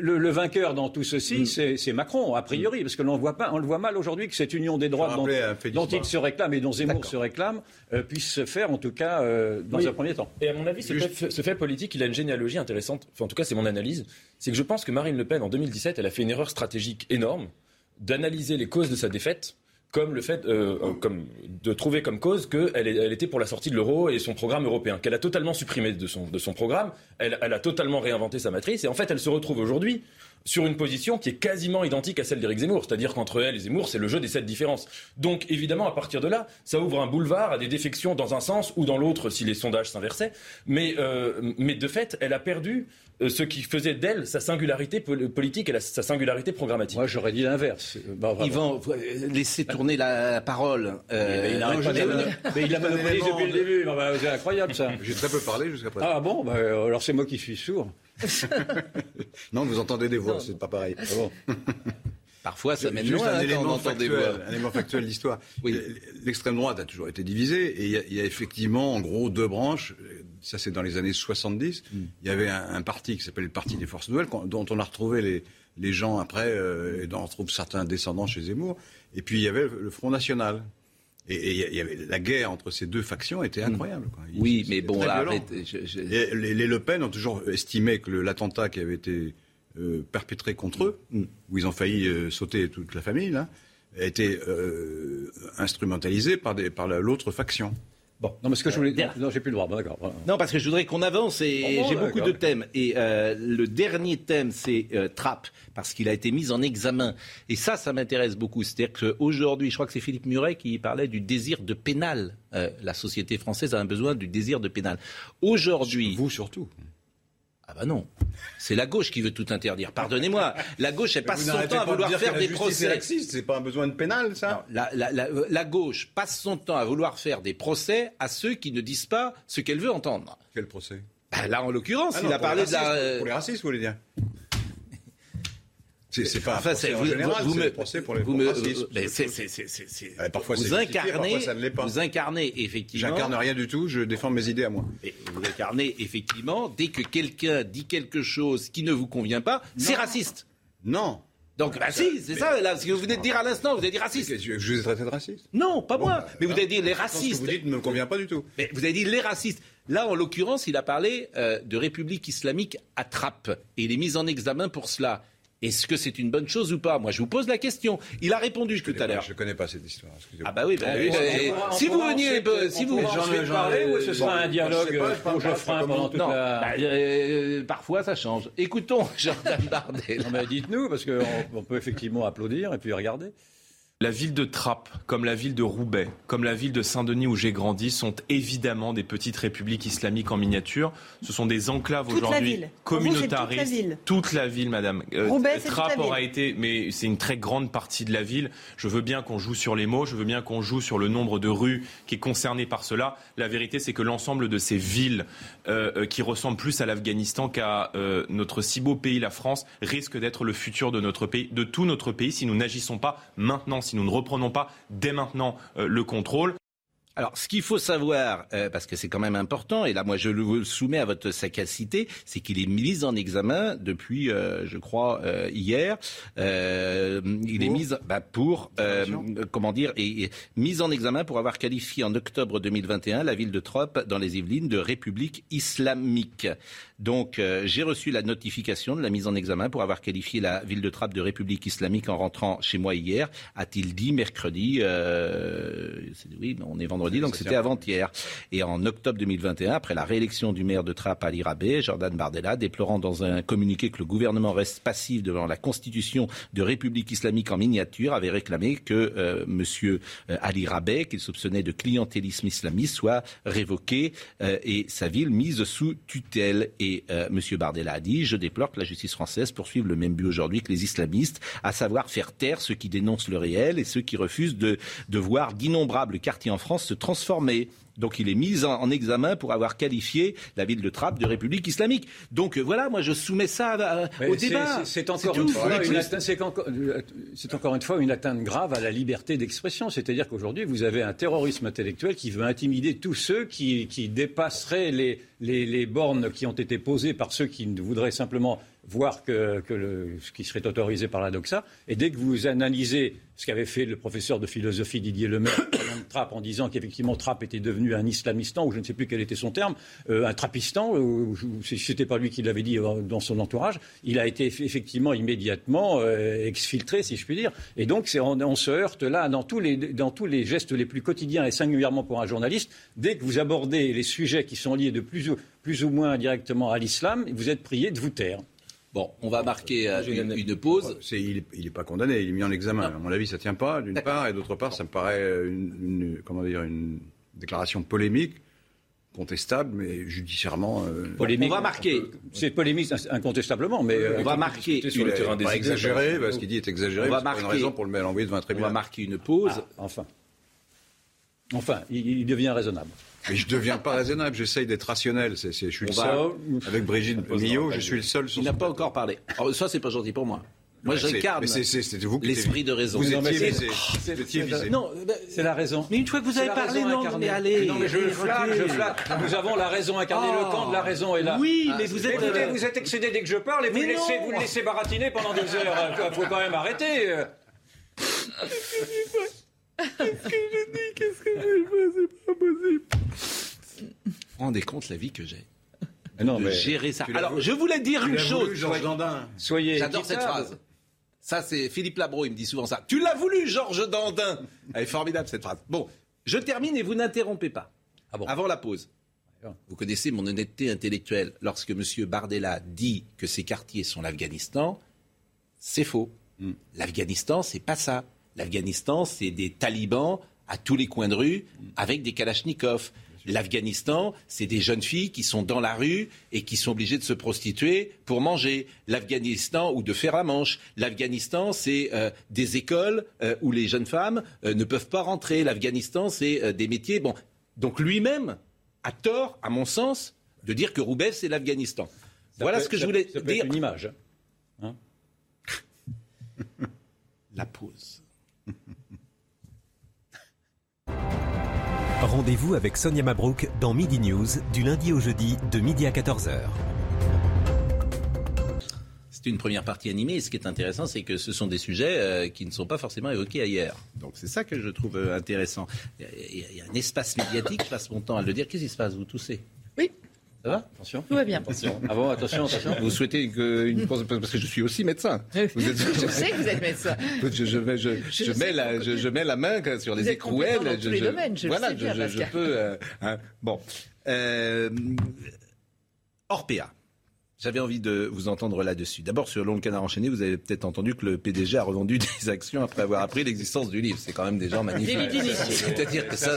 le, vainqueur dans tout ceci, mm. c'est Macron, a priori. Parce que l'on voit pas, on le voit mal aujourd'hui que cette union des droits dont, il se réclame et dont Zemmour se réclame euh, puisse se faire, en tout cas, euh, dans un premier temps. Et à mon avis, ce fait, ce fait, politique, il a une généalogie intéressante. Enfin, en tout cas, c'est mon analyse. C'est que je pense que Marine Le Pen, en 2017, elle a fait une erreur stratégique énorme d'analyser les causes de sa défaite comme le fait euh, euh, comme de trouver comme cause qu'elle elle était pour la sortie de l'euro et son programme européen, qu'elle a totalement supprimé de son, de son programme, elle, elle, a totalement réinventé sa matrice, et en fait elle se retrouve aujourd'hui sur une position qui est quasiment identique à celle d'Éric Zemmour. C'est-à-dire qu'entre elle et Zemmour, c'est le jeu des sept différences. Donc évidemment, à partir de là, ça ouvre un boulevard à des défections dans un sens ou dans l'autre si les sondages s'inversaient. Mais, euh, mais de fait, elle a perdu euh, ce qui faisait d'elle sa singularité politique et sa singularité programmatique. Moi, j'aurais dit l'inverse. Bah, Yvan, laissez tourner la parole. Euh, mais il a monopolisé depuis le début. Bah, c'est incroyable, ça. J'ai très peu parlé jusqu'à présent. Ah bon bah, Alors c'est moi qui suis sourd. non, vous entendez des voix, c'est pas pareil. Ah Parfois, ça mène loin un, élément factuel, un élément factuel d'histoire. L'extrême droite a toujours été divisée et il y, a effectivement, en gros, deux branches. Ça, c'est dans les années 70. Mm. Il y avait un, parti qui s'appelait le Parti des Forces Nouvelles, dont on a retrouvé les, les gens après, euh, et dont on retrouve certains descendants chez Zemmour. Et puis, il y avait le Front National, et, y y avait, la guerre entre ces deux factions était mm. incroyable. oui, mais bon, arrête, Les, les, Le Pen ont toujours estimé que l'attentat qui avait été euh, perpétré contre eux, mm. où ils ont failli euh, sauter toute la famille, là, a été euh, instrumentalisé par, par l'autre faction. Bon, non, mais ce que je voulais. Non, j'ai plus le droit. d'accord. Non, parce que je voudrais qu'on avance et j'ai beaucoup de thèmes. Et le dernier thème, c'est Trapp, parce qu'il a été mis en examen. Et ça, ça m'intéresse beaucoup. C'est-à-dire qu'aujourd'hui, je crois que c'est Philippe Muret qui parlait du désir de pénal. la société française a un besoin du désir de pénal. Aujourd'hui. Vous surtout. Ah bah non, c'est la gauche qui veut tout interdire. Pardonnez-moi, la gauche elle passe son temps à vouloir faire des procès. C'est pas un besoin de pénal, ça la, gauche passe son temps à vouloir faire des procès à ceux qui ne disent pas ce qu'elle veut entendre. Quel procès? Bah, Là, en l'occurrence, ah il a parlé de la. Pour les racistes, vous voulez dire c'est pas enfin, un général, c'est me, procès pour les vous me, parfois vous incarnez, parfois ça ne l'est pas. Vous incarnez effectivement. J'incarne rien du tout, je défends mes idées à moi. vous incarnez effectivement, dès que quelqu'un dit quelque chose qui ne vous convient pas, c'est raciste. Non. Donc, bah si, c'est ça, là, ce que vous venez de dire à l'instant, vous avez dit raciste. Je, vous ai traité de raciste Non, pas moi. Bah, mais vous avez dit les racistes. Ce que vous dites ne me convient pas du tout. Mais vous avez dit les racistes. Là, en l'occurrence, il a parlé euh, de République islamique à Trappe. Et il est mis en examen pour cela. Est-ce que c'est une bonne chose ou pas? Moi, je vous pose la question. Il a répondu tout à l'heure. Je ne connais pas cette histoire. Ah bah oui, bah, ah, si vous veniez, si vous j'en parler ou ce sera un dialogue pour Geoffrin pendant toute la... Bah, euh, parfois, ça change. Écoutons Jordan Bardet. Dites-nous, parce qu'on peut effectivement applaudir et puis regarder. La ville de Trappes, comme la ville de Roubaix, comme la ville de Saint-Denis où j'ai grandi, sont évidemment des petites républiques islamiques en miniature. Ce sont des enclaves aujourd'hui communautaristes. Toute, toute la ville, madame. Euh, Roubaix, Trappes aura été, mais c'est une très grande partie de la ville. Je veux bien qu'on joue sur les mots, je veux bien qu'on joue sur le nombre de rues qui est concerné par cela. La vérité, c'est que l'ensemble de ces villes euh, euh, qui ressemblent plus à l'Afghanistan qu'à notre si beau pays, la France, risquent d'être le futur de notre pays, de tout notre pays, si nous n'agissons pas maintenant si nous ne reprenons pas dès maintenant euh, le contrôle. Alors, ce qu'il faut savoir, euh, parce que c'est quand même important, et là, moi, je le soumets à votre sagacité, c'est qu'il est mis en examen depuis, euh, je crois, hier. il est mis bah, pour, comment dire, et, mis en examen pour avoir qualifié en octobre 2021 la ville de Troppes dans les Yvelines de République islamique. Donc, euh, j'ai reçu la notification de la mise en examen pour avoir qualifié la ville de Trappes de République islamique en rentrant chez moi hier, a-t-il dit mercredi. Euh, oui, on est vendredi, donc c'était avant-hier. Et en octobre 2021, après la réélection du maire de Trappes, Ali Rabé, Jordan Bardella, déplorant dans un communiqué que le gouvernement reste passif devant la constitution de République islamique en miniature, avait réclamé que euh, euh, Ali Rabé, qu'il soupçonnait de clientélisme islamiste, soit révoqué et sa ville mise sous tutelle. Et euh, M. Bardella a dit, je déplore que la justice française poursuive le même but aujourd'hui que les islamistes, à savoir faire taire ceux qui dénoncent le réel et ceux qui refusent de, de voir d'innombrables quartiers en France se transformer. Donc il est mis en, examen pour avoir qualifié la ville de Trappes de République islamique. Donc euh, voilà, moi je soumets ça au débat. C'est encore, une fois une atteinte grave à la liberté d'expression. C'est-à-dire qu'aujourd'hui, vous avez un terrorisme intellectuel qui veut intimider tous ceux qui, dépasseraient les, les, bornes qui ont été posées par ceux qui voudraient simplement voir que, ce qui serait autorisé par la doxa. Et dès que vous analysez ce qu'avait fait le professeur de philosophie Didier Lemaire Trapp en disant qu'effectivement Trapp était devenu un islamistan, ou je ne sais plus quel était son terme, euh, un trappistan, ou, c'était pas lui qui l'avait dit euh, dans son entourage, il a été effectivement immédiatement euh, exfiltré, si je puis dire. Et donc on, se heurte là dans tous, les, dans tous les gestes les plus quotidiens, et singulièrement pour un journaliste, dès que vous abordez les sujets qui sont liés de plus ou, plus ou moins directement à l'islam, vous êtes prié de vous taire. Bon, on va marquer euh, une, une pause. C'est- il n'est pas condamné, il est mis en examen. À mon avis, ça tient pas, d'une part, et d'autre part, ça me paraît une, une- comment dire, une déclaration polémique, contestable, mais judiciairement. euh, Polémique, On va marquer. C'est polémique incontestablement, mais euh, On va marquer sur le terrain des pas exagéré, parce qu'il dit est exagéré, On va pas une marquer- raison pour le l'envoyer devant un on va tribunal. marquer une pause. ah, enfin. Enfin, il, il devient raisonnable. Mais je ne deviens pas raisonnable, j'essaye d'être rationnel. C'est, je suis le va- seul. Avec Brigitte Millot, je suis le seul sur Il n'a pas encore parlé. Alors, ça, c'est pas gentil pour moi. Moi, j'incarne l'esprit de raison. Vous Non, mais étiez c'est- visé. Non, C'est la raison. mais une fois que vous avez parlé, non, incarnée. mais allez. Non, mais je flatte, je flatte. Nous avons la raison incarnée, Oh. le camp de la raison est là. Oui, mais vous êtes. Écoutez, euh, vous êtes excédé dès que je parle et vous, laissez, vous le laissez baratiner pendant deux heures. Il faut quand même arrêter. euh. Vous vous rendez compte la vie que j'ai? Non, de mais gérer ça. Alors, voulu- je voulais dire Tu une l'as chose. voulu, Georges Dandin. soyez. J'adore cette phrase. Ça, c'est Philippe Labro, il me dit souvent ça. Tu l'as voulu, Georges Dandin. Elle est formidable, cette phrase. Bon, je termine et vous n'interrompez pas. Ah bon? Avant la pause. Vous connaissez mon honnêteté intellectuelle. Lorsque M. Bardella dit que ces quartiers sont l'Afghanistan, c'est faux. L'Afghanistan, c'est pas ça. L'Afghanistan, c'est des talibans à tous les coins de rue avec des kalachnikovs. L'Afghanistan, c'est des jeunes filles qui sont dans la rue et qui sont obligées de se prostituer pour manger. L'Afghanistan, ou de faire la manche. L'Afghanistan, c'est euh, des écoles euh, où les jeunes femmes euh, ne peuvent pas rentrer. L'Afghanistan, c'est des métiers. Bon, donc lui-même a tort, à mon sens, de dire que Roubaix, c'est l'Afghanistan. Voilà peut- ce que ça- je voulais ça peut dire. être une image. La pause. Rendez-vous avec Sonia Mabrouk dans Midi News du lundi au jeudi de midi à 14h. C'est une première partie animée. Et ce qui est intéressant, c'est que ce sont des sujets euh, qui ne sont pas forcément évoqués ailleurs. Donc c'est ça que je trouve euh, intéressant. Il y, a, il y a- il y a un espace médiatique, je passe mon temps à le dire. Qu'est-ce qui se passe? Vous toussez? Oui. Ça va Attention. Tout va bien. Attention. Ah bon, attention, attention. Vous souhaitez que, une pause Parce que je suis aussi médecin. Vous êtes- Je sais que vous êtes médecin. Je, je mets, je, Je mets la, je, je mets la main sur les Vous êtes écrouelles. dans je, tous les domaines, je le voilà, sais bien, je, peux. euh, hein, bon. Euh, Orpea. J'avais envie de vous entendre là-dessus. D'abord, sur le Canard enchaîné, vous avez peut-être entendu que le PDG a revendu des actions après avoir appris l'existence du livre. C'est quand même des gens magnifiques. C'est-à-dire que ça,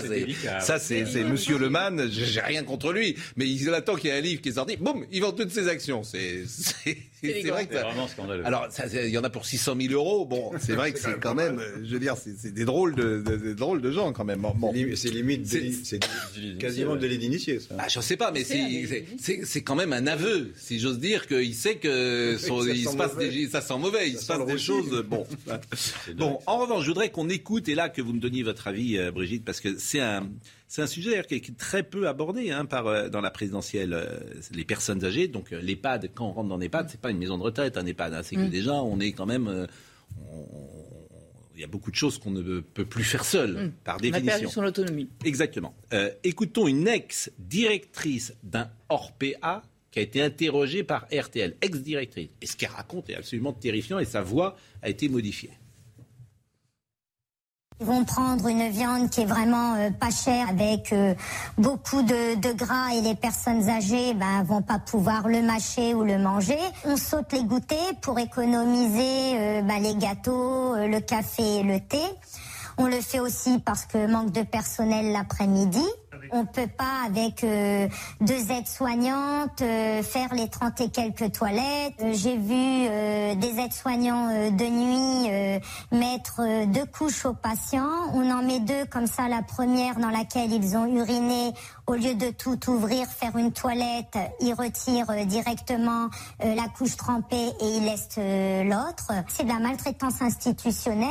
ça, c'est c'est Monsieur Le Man. J'ai j'ai rien contre lui, mais il attend qu'il y ait un livre qui est sorti. Boum, il vend toutes ses actions. C'est c'est vrai que C'est ça- vraiment scandaleux. alors, il y en a pour 600 000 euros. Bon, c'est vrai que c'est quand même, je veux dire, c'est des drôles de, de- des drôles de gens quand même. Bon. C'est lim- C'est limite, C'est- quasiment délit d'initié, ça. Ah, je sais pas, mais C'est quand même un aveu, si j'ose dire, qu'il sait que son- ça il sent se passe mauvais. des, ça sent mauvais, il Ça se passe des choses. Bon, bon. En revanche, je voudrais qu'on écoute et là que vous me donniez votre avis, euh, Brigitte, parce que c'est un c'est un sujet qui est très peu abordé hein, par euh, dans la présidentielle. euh, les personnes âgées, donc euh, l'EHPAD. Quand on rentre dans l'EHPAD, c'est pas une maison de retraite, un EHPAD. hein, c'est que déjà, on est quand même. euh, il y a beaucoup de choses qu'on ne peut plus faire seul, par On a définition. perdu son autonomie. Exactement. Écoutons une ex-directrice d'un Orpea qui a été interrogée par RTL, ex-directrice. Et ce qu'elle raconte est absolument terrifiant et sa voix a été modifiée. Ils vont prendre une viande qui est vraiment euh, pas chère avec euh, beaucoup de, gras et les personnes âgées ben, vont pas pouvoir le mâcher ou le manger. On saute les goûters pour économiser euh, ben, les gâteaux, le café et le thé. On le fait aussi parce que manque de personnel l'après-midi. On peut pas avec euh, deux aides-soignantes euh, faire les 30 et quelques toilettes. Euh, J'ai vu euh, des aides-soignants euh, de nuit euh, mettre euh, deux couches aux patients. On en met deux comme ça, la première dans laquelle ils ont uriné, au lieu de tout ouvrir, faire une toilette, ils retirent euh, directement euh, la couche trempée et ils laissent euh, l'autre. C'est de la maltraitance institutionnelle.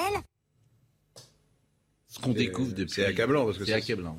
Ce qu'on découvre depuis. C'est accablant parce que C'est accablant.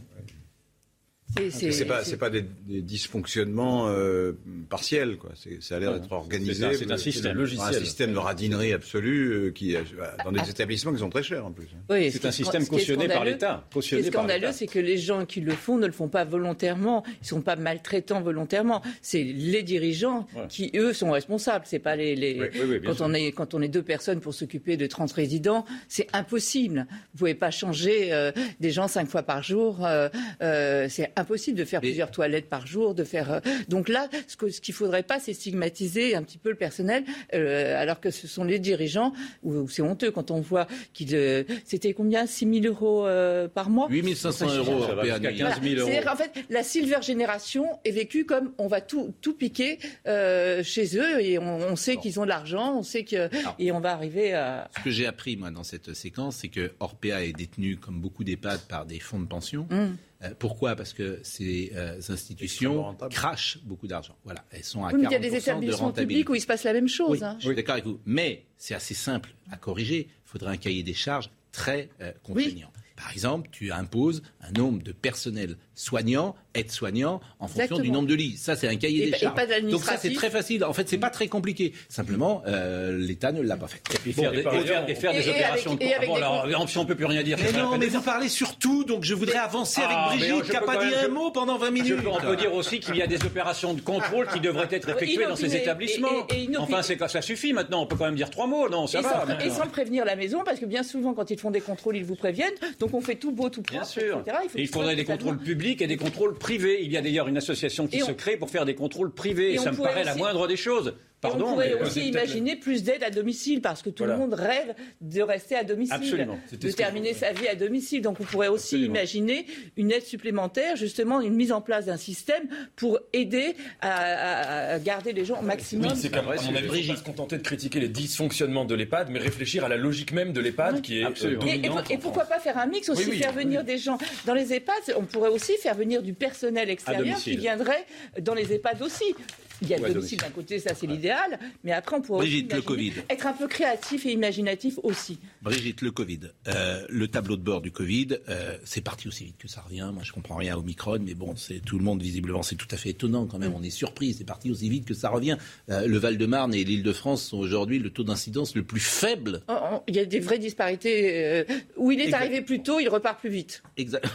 C'est pas, pas des, des dysfonctionnements euh, partiels, quoi. C'est- Ça a l'air d'être organisé. C'est un- système. Un système de radinerie absolue euh, qui, euh, dans Ah. des établissements qui sont très chers en plus. Oui, C'est un système cautionné par l'État. Ce qui est scandaleux, c'est que les gens qui le font ne le font pas volontairement. Ils ne sont pas maltraitants volontairement. C'est les dirigeants Ouais. qui, eux, sont responsables. C'est pas les. les- Oui, oui, oui, bien quand, on est, quand on est deux personnes pour s'occuper de 30 résidents, c'est impossible. Vous pouvez pas changer euh, des gens cinq fois par jour. euh, euh, c'est impossible de faire plusieurs toilettes par jour, de faire. euh, Donc là, ce qu'il faudrait pas, c'est stigmatiser un petit peu le personnel, euh, alors que ce sont les dirigeants. Où, où c'est honteux quand on voit qu'ils. euh, C'était combien 6 000 euros euh, par mois? 8500 euros Ça va Orpea jusqu'à Nuit. 15 000 euros. c'est-à-dire qu'en fait, la silver génération est vécue comme on va tout, tout piquer euh, chez eux et on, on sait qu'ils ont de l'argent, on sait que et on va arriver à. Ce que j'ai appris, moi, dans cette séquence, c'est que Orpea est détenu, comme beaucoup d'EHPAD, par des fonds de pension. Mm. Euh, pourquoi? Parce que ces euh, institutions crachent beaucoup d'argent. Voilà, elles sont à Oui, mais 40% il y a des de établissements publics où il se passe la même chose. Oui, hein. je suis d'accord avec vous. Mais c'est assez simple à corriger. Il faudrait un cahier des charges très euh, contraignant. Par exemple, tu imposes un nombre de personnel soignants, aides-soignants, en fonction du nombre de lits. Ça, c'est un cahier Et des charges. Donc ça, c'est très facile. En fait, c'est pas très compliqué. Simplement, euh, l'État ne l'a pas fait. Et puis Bon, faire, des, par et ailleurs, faire- et faire Et- des et opérations avec- de avec Bon, des alors, si on peut plus rien dire, Mais c'est pas la non, mais vous parlez surtout, donc je voudrais avancer Ah, avec mais Brigitte qui n'a pas dit un mot pendant 20 Je minutes. peux- on peut dire aussi qu'il y a des opérations de contrôle qui devraient être effectuées dans ces établissements. Enfin, c'est ça suffit maintenant. On peut quand même dire trois mots. Non, ça va. et sans prévenir la maison, parce que bien souvent, quand ils font des contrôles, ils vous préviennent. Donc on fait tout beau, tout propre, Bien sûr. il faudrait des contrôles soit- publics et des contrôles privés. Il y a d'ailleurs une association qui Et se on- crée pour faire des contrôles privés. Et ça me paraît la moindre des choses. Pardon. on pourrait aussi imaginer plus d'aide à domicile, parce que tout Voilà. le monde rêve de rester à domicile, Absolument. De terminer sa vie à domicile. Donc on pourrait aussi Absolument. imaginer une aide supplémentaire, justement une mise en place d'un système pour aider à, garder les gens au maximum. Oui, c'est avis, il ne pas se contenter de critiquer les dysfonctionnements de l'EHPAD, mais réfléchir à la logique même de l'EHPAD qui est euh, Absolument. Et, et- pourquoi pas faire un mix aussi, Oui, oui, faire venir oui. des gens dans les EHPAD On pourrait aussi faire venir du personnel extérieur qui viendrait dans les EHPAD aussi. Il y a le domicile d'un côté, ça c'est l'idéal, mais après on pourrait Brigitte, aussi le imaginer- Covid. être un peu créatif et imaginatif aussi. Brigitte, le Covid. Euh, le tableau de bord du Covid, euh, c'est parti aussi vite que ça revient. Moi, je comprends rien au Micron, mais bon, c'est tout le monde visiblement, c'est tout à fait étonnant quand même. On est surpris, c'est parti aussi vite que ça revient. Euh, le Val-de-Marne et l'Île-de-France sont aujourd'hui le taux d'incidence le plus faible. Oh, oh, Il y a des vraies disparités. où il est Exact. arrivé plus tôt, il repart plus vite. Exact.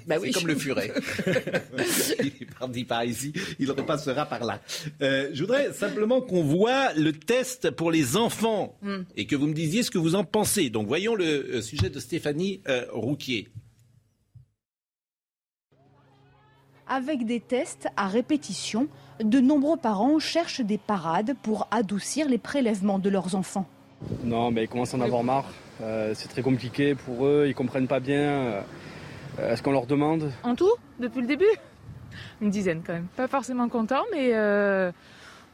Bah c'est oui. comme le furet. il est parti par ici, il repassera par là. Euh, je voudrais simplement qu'on voit le test pour les enfants Hmm. et que vous me disiez ce que vous en pensez. Donc voyons le euh, sujet de Stéphanie euh, Rouquier. Avec des tests à répétition, de nombreux parents cherchent des parades pour adoucir les prélèvements de leurs enfants. Non, mais ils commencent à en avoir marre. Euh, c'est très compliqué pour eux, ils comprennent pas bien euh, euh, ce qu'on leur demande. En tout, depuis le début Une dizaine quand même. Pas forcément content, mais euh,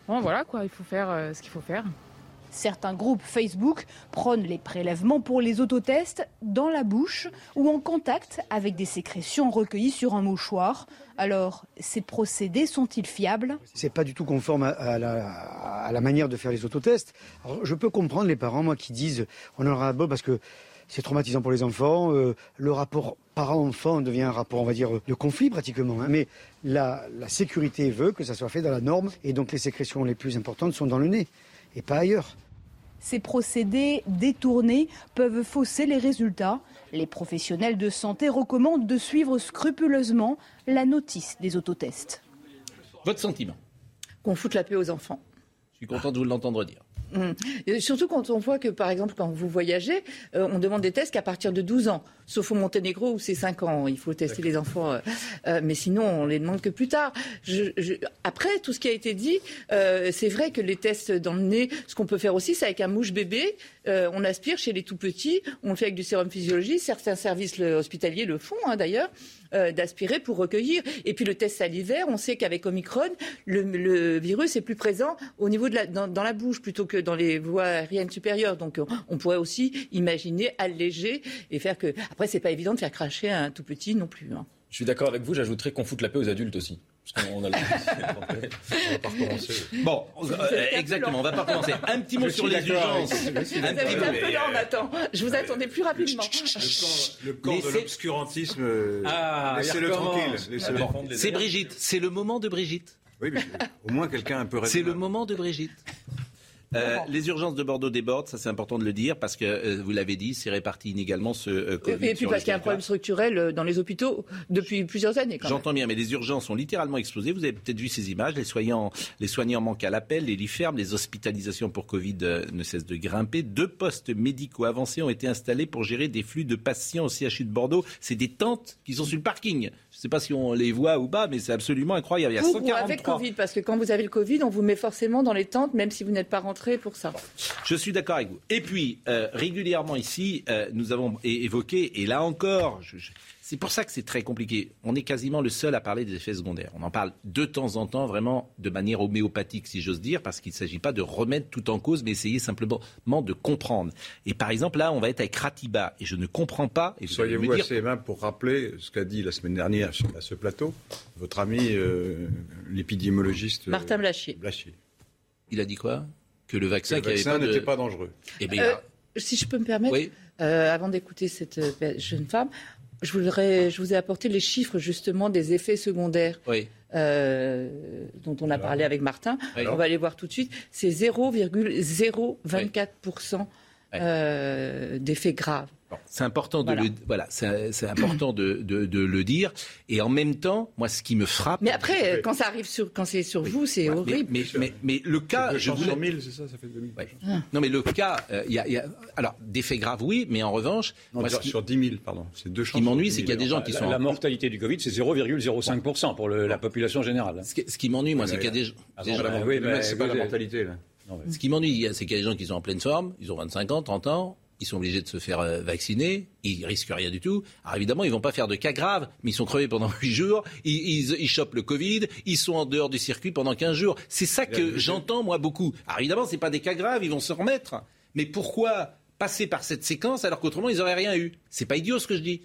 bon, voilà quoi, il faut faire euh, ce qu'il faut faire. Certains groupes Facebook prônent les prélèvements pour les autotests dans la bouche ou en contact avec des sécrétions recueillies sur un mouchoir. Alors, ces procédés sont-ils fiables? C'est pas du tout conforme à, à la, à la manière de faire les autotests. Alors, je peux comprendre les parents, moi, qui disent on en aura beau parce que c'est traumatisant pour les enfants. euh, le rapport parent-enfant devient un rapport, on va dire, de conflit pratiquement. hein. mais la, la sécurité veut que ça soit fait dans la norme et donc les sécrétions les plus importantes sont dans le nez et pas ailleurs. Ces procédés détournés peuvent fausser les résultats. Les professionnels de santé recommandent de suivre scrupuleusement la notice des autotests. Votre sentiment? Qu'on foute la paix aux enfants. Je suis content de vous l'entendre dire. Et surtout quand on voit que, par exemple, quand vous voyagez, euh, on demande des tests qu'à partir de 12 ans, sauf au Monténégro où c'est 5 ans. Il faut tester les enfants, euh, euh, mais sinon on les demande que plus tard. Je- je- Après tout ce qui a été dit, c'est vrai que les tests dans le nez, ce qu'on peut faire aussi, c'est avec un mouche bébé, on aspire chez les tout petits, on le fait avec du sérum physiologie. Certains services le- hospitaliers le font hein, d'ailleurs. d'aspirer pour recueillir. Et puis le test salivaire, on sait qu'avec Omicron, le, le virus est plus présent au niveau de la, dans, dans la bouche plutôt que dans les voies aériennes supérieures. Donc on, on pourrait aussi imaginer alléger et faire que. Après, c'est pas évident de faire cracher un tout petit non plus. hein. Je suis d'accord avec vous, j'ajouterais qu'on foute la paix aux adultes aussi. Parce qu'on a le- on va pas recommencer. Bon, euh, exactement, on va pas commencer. Un petit mot Je sur les urgences. vous. Je suis Un peu lent, Nathan. Je vous attendais plus rapidement. Le camp Laissez- de l'obscurantisme, euh, Ah, laissez-le tranquille. laissez-le. Bon, c'est Brigitte, c'est le moment de Brigitte. Oui, mais au moins quelqu'un un peu C'est le raisonnable. moment de Brigitte. Euh, les urgences de Bordeaux débordent, ça c'est important de le dire, parce que euh, vous l'avez dit, c'est réparti inégalement ce euh, Covid. Et puis parce qu'il y a un problème structurel dans les hôpitaux depuis plusieurs années. J'entends bien, mais les urgences ont littéralement explosé. Vous avez peut-être vu ces images. Les soignants, les soignants manquent à l'appel, les lits ferment, les hospitalisations pour Covid ne cessent de grimper. Deux postes médicaux avancés ont été installés pour gérer des flux de patients au CHU de Bordeaux. C'est des tentes qui sont sur le parking. Je ne sais pas si on les voit ou pas, mais c'est absolument incroyable. Il y a Ou, ou 143. avec Covid, parce que quand vous avez le Covid, on vous met forcément dans les tentes, même si vous n'êtes pas rentré pour ça. Je suis d'accord avec vous. Et puis, euh, régulièrement ici, euh, nous avons évoqué, et là encore, je- je- c'est pour ça que c'est très compliqué. On est quasiment le seul à parler des effets secondaires. On en parle de temps en temps, vraiment de manière homéopathique, si j'ose dire, parce qu'il ne s'agit pas de remettre tout en cause, mais essayer simplement de comprendre. Et par exemple, là, on va être avec Ratiba, et je ne comprends pas. Et Soyez-vous dire- assez aimable pour rappeler ce qu'a dit la semaine dernière à ce plateau votre ami euh, l'épidémiologiste euh, Martin Blachier. Blachier. Il a dit quoi? Que le vaccin, Que le vaccin pas de- n'était pas dangereux. Eh bien, Euh, si je peux me permettre, Oui. euh, avant d'écouter cette jeune femme, je, voudrais, je vous ai apporté les chiffres justement des effets secondaires. oui. euh, dont on a parlé avec Martin. Oui. On va aller voir tout de suite. C'est 0,024% euh, d'effets graves. C'est important de Voilà. le voilà, c'est c'est important de, de- de le dire. Et en même temps, moi, ce qui me frappe. Mais après, quand ça arrive sur, quand c'est sur vous, c'est Ouais, mais- horrible. Mais, mais, mais le cas, je 200 voulais. sur 1000, c'est ça, ça fait 2000. Ouais. Non, mais le cas, euh, y y a- alors des faits graves, oui, mais en revanche, Non, moi, sur- qui, sur 10 000, pardon. C'est deux ce qui m'ennuie, c'est qu'il y a des gens qui sont. la mortalité du Covid, c'est 0,05% pour le- la population générale. Ce qui, ce qui m'ennuie, moi, c'est qu'il y a des, Ah des bon, gens- bah, oui, mais c'est pas la mortalité, là. Ce qui m'ennuie, c'est qu'il y a des gens qui sont en pleine forme, ils ont 25 ans, 30 ans, ils sont obligés de se faire euh, vacciner, ils risquent rien du tout. Alors évidemment, ils vont pas faire de cas graves, mais ils sont crevés pendant 8 jours, ils, ils, ils chopent le Covid, ils sont en dehors du circuit pendant 15 jours. C'est ça que j'entends, moi, beaucoup. Alors évidemment, c'est pas des cas graves, ils vont se remettre. Mais pourquoi passer par cette séquence alors qu'autrement, ils auraient rien eu? C'est pas idiot ce que je dis.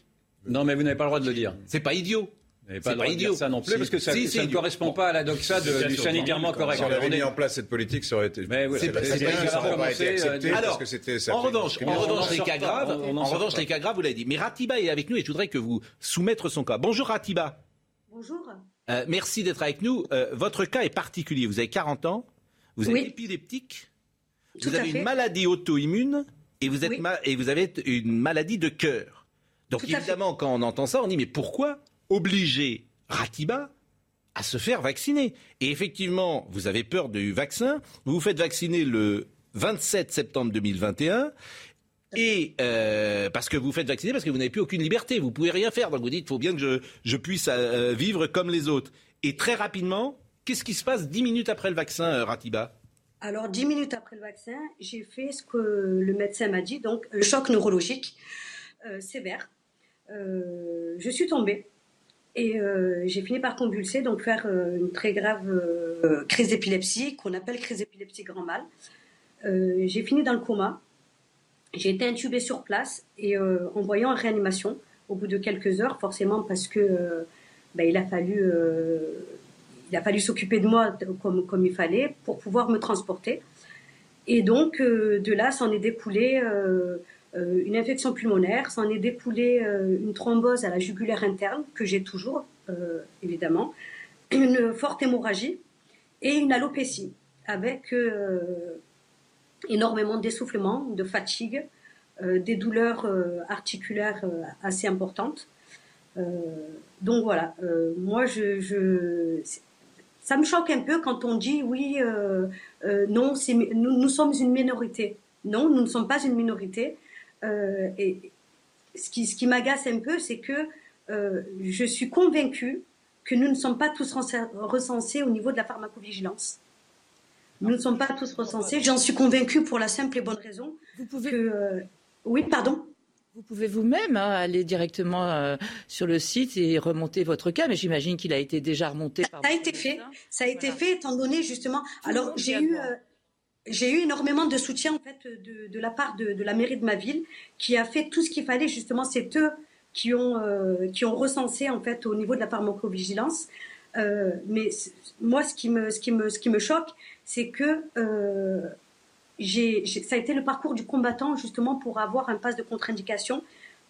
Non, mais vous n'avez pas le droit de le dire. C'est pas idiot. C'est pas pas idiot. ça non plus, Si, parce que ça, si, ça c'est ne correspond pas à la doxa de- du sanitairement correct. Si on avait mis en place cette politique, ça aurait été. Mais oui, C'est pas- pas- pas pas- grave, ça aurait commencé, été accepté parce Alors, que c'était. ça en revanche, en revanche, les cas pas, graves, en revanche, pas. les cas graves, vous l'avez dit. Mais Ratiba est avec nous et je voudrais que vous soumettre son cas. Bonjour Ratiba. Bonjour. Euh, merci d'être avec nous. Euh, votre cas est particulier. Vous avez 40 ans, vous êtes Oui. épileptique, Tout vous avez fait. une maladie auto-immune et vous êtes Oui. ma- et vous avez une maladie de cœur. Donc Tout évidemment, quand on entend ça, on dit mais pourquoi obliger Ratiba à se faire vacciner Et effectivement, vous avez peur du vaccin. Vous vous faites vacciner le 27 septembre 2021. Et euh, parce que vous faites vacciner, parce que vous n'avez plus aucune liberté, vous pouvez rien faire. Donc vous dites, il faut bien que je, je puisse euh, vivre comme les autres. Et très rapidement, qu'est-ce qui se passe dix minutes après le vaccin, euh, Ratiba? Alors, dix minutes après le vaccin, j'ai fait ce que le médecin m'a dit, donc le choc neurologique sévère. Je suis tombée et euh, j'ai fini par convulser, donc faire euh, une très grave euh, crise d'épilepsie, qu'on appelle crise d'épilepsie grand mal. J'ai fini dans le coma. J'ai été intubée sur place et envoyée en réanimation au bout de quelques heures, forcément parce que ben, il a fallu il a fallu s'occuper de moi comme, comme il fallait pour pouvoir me transporter. Et donc, de là, s'en est découlé une infection pulmonaire, s'en est découlé euh, une thrombose à la jugulaire interne, que j'ai toujours, euh, évidemment, une forte hémorragie et une alopécie, avec euh, énormément d'essoufflement, de fatigue, euh, des douleurs euh, articulaires euh, assez importantes. Euh, donc voilà, euh, moi je, ça me choque un peu quand on dit oui, euh, euh, non, nous sommes une minorité. Non, nous ne sommes pas une minorité. Euh, et ce qui, ce qui m'agace un peu, c'est que euh, je suis convaincue que nous ne sommes pas tous recensés au niveau de la pharmacovigilance. Nous ne sommes pas tous recensés. J'en suis convaincue pour la simple et bonne raison Vous pouvez, que... euh, oui, pardon vous pouvez vous-même hein, aller directement euh, sur le site et remonter votre cas, mais j'imagine qu'il a été déjà remonté par. Ça a été fait. Ça? A été fait étant donné justement. Alors j'ai eu euh, j'ai eu énormément de soutien en fait de, la part de, la mairie de ma ville qui a fait tout ce qu'il fallait justement. C'est eux qui ont euh, qui ont recensé en fait au niveau de la pharmacovigilance. Euh, mais moi ce qui me ce qui me ce qui me choque c'est que euh, j'ai, ça a été le parcours du combattant justement pour avoir un pass de contre-indication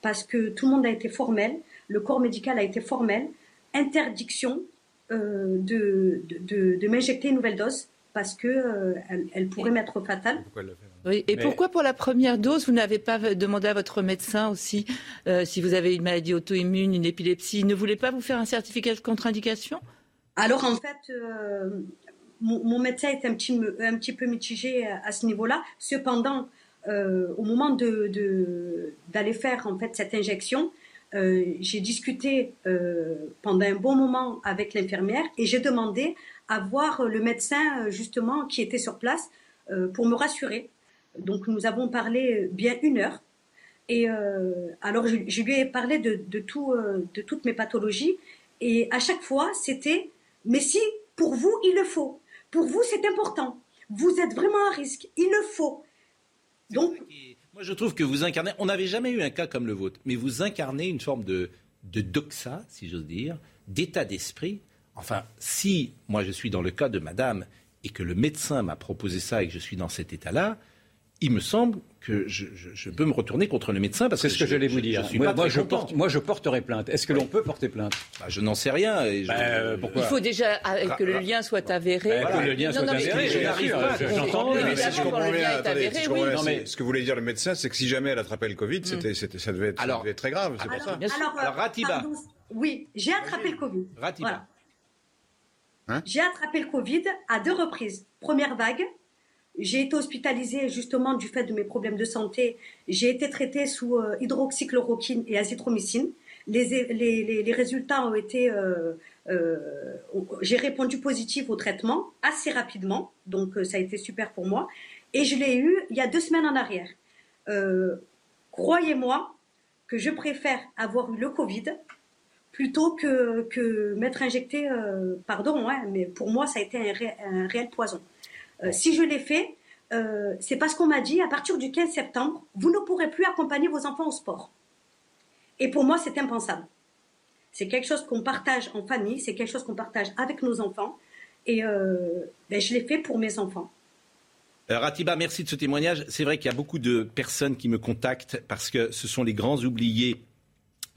parce que tout le monde a été formel, le corps médical a été formel, interdiction de- de m'injecter une nouvelle dose parce que euh, elle, elle pourrait m'être fatale. Oui. Et Mais- pourquoi pour la première dose, vous n'avez pas demandé à votre médecin aussi euh, si vous avez une maladie auto-immune, une épilepsie Il ne voulait pas vous faire un certificat de contre-indication? Alors en fait, euh, mon, mon médecin est un petit, un petit peu mitigé à, à ce niveau-là. Cependant, euh, au moment de, de- d'aller faire en fait cette injection, euh, j'ai discuté euh, pendant un bon moment avec l'infirmière et j'ai demandé à voir le médecin euh, justement qui était sur place euh, pour me rassurer. Donc nous avons parlé bien une heure. Et euh, alors je, je lui ai parlé de, de tout, euh, de toutes mes pathologies et à chaque fois c'était mais si pour vous il le faut, pour vous c'est important, vous êtes vraiment à risque, il le faut. Donc Moi, je trouve que vous incarnez. On n'avait jamais eu un cas comme le vôtre, mais vous incarnez une forme de, de doxa, si j'ose dire, d'état d'esprit. Enfin, si moi je suis dans le cas de madame et que le médecin m'a proposé ça et que je suis dans cet état-là, il me semble que je, je- je peux me retourner contre le médecin parce C'est que ce que je- j'allais vous dire. Je suis moi, pas moi, je porte, moi, je porterai plainte. Est-ce que l'on peut porter plainte? Bah, je n'en sais rien. Et je- Ben, pourquoi Il faut déjà euh, que le lien soit avéré. Ben, que le lien Non, soit non, avéré, je n'arrive pas j'entends si je comprends bien, attendez, si oui. Non, mais- ce que voulait dire le médecin, c'est que si jamais elle attrapait le Covid, c'était, c'était- ça, devait être, Alors- très grave, c'est pour ça. Bien sûr. alors, euh, Ratiba. oui, j'ai attrapé le Covid. Ratiba. Hein j'ai attrapé le Covid à deux reprises. Première vague, j'ai été hospitalisée justement du fait de mes problèmes de santé. J'ai été traitée sous euh, hydroxychloroquine et azithromycine. Les, résultats ont été. euh, euh, j'ai répondu positif au traitement assez rapidement, donc ça a été super pour moi. Et je l'ai eu il y a deux semaines en arrière. Croyez-moi que je préfère avoir eu le Covid plutôt que, que m'être injecté, euh, pardon, mais pour moi, ça a été un, ré- un réel poison. Euh, si je l'ai fait, euh, c'est parce qu'on m'a dit, à partir du 15 septembre, vous ne pourrez plus accompagner vos enfants au sport. Et pour moi, c'est impensable. C'est quelque chose qu'on partage en famille, c'est quelque chose qu'on partage avec nos enfants. Et ben, je l'ai fait pour mes enfants. Ratiba, merci de ce témoignage. C'est vrai qu'il y a beaucoup de personnes qui me contactent parce que ce sont les grands oubliés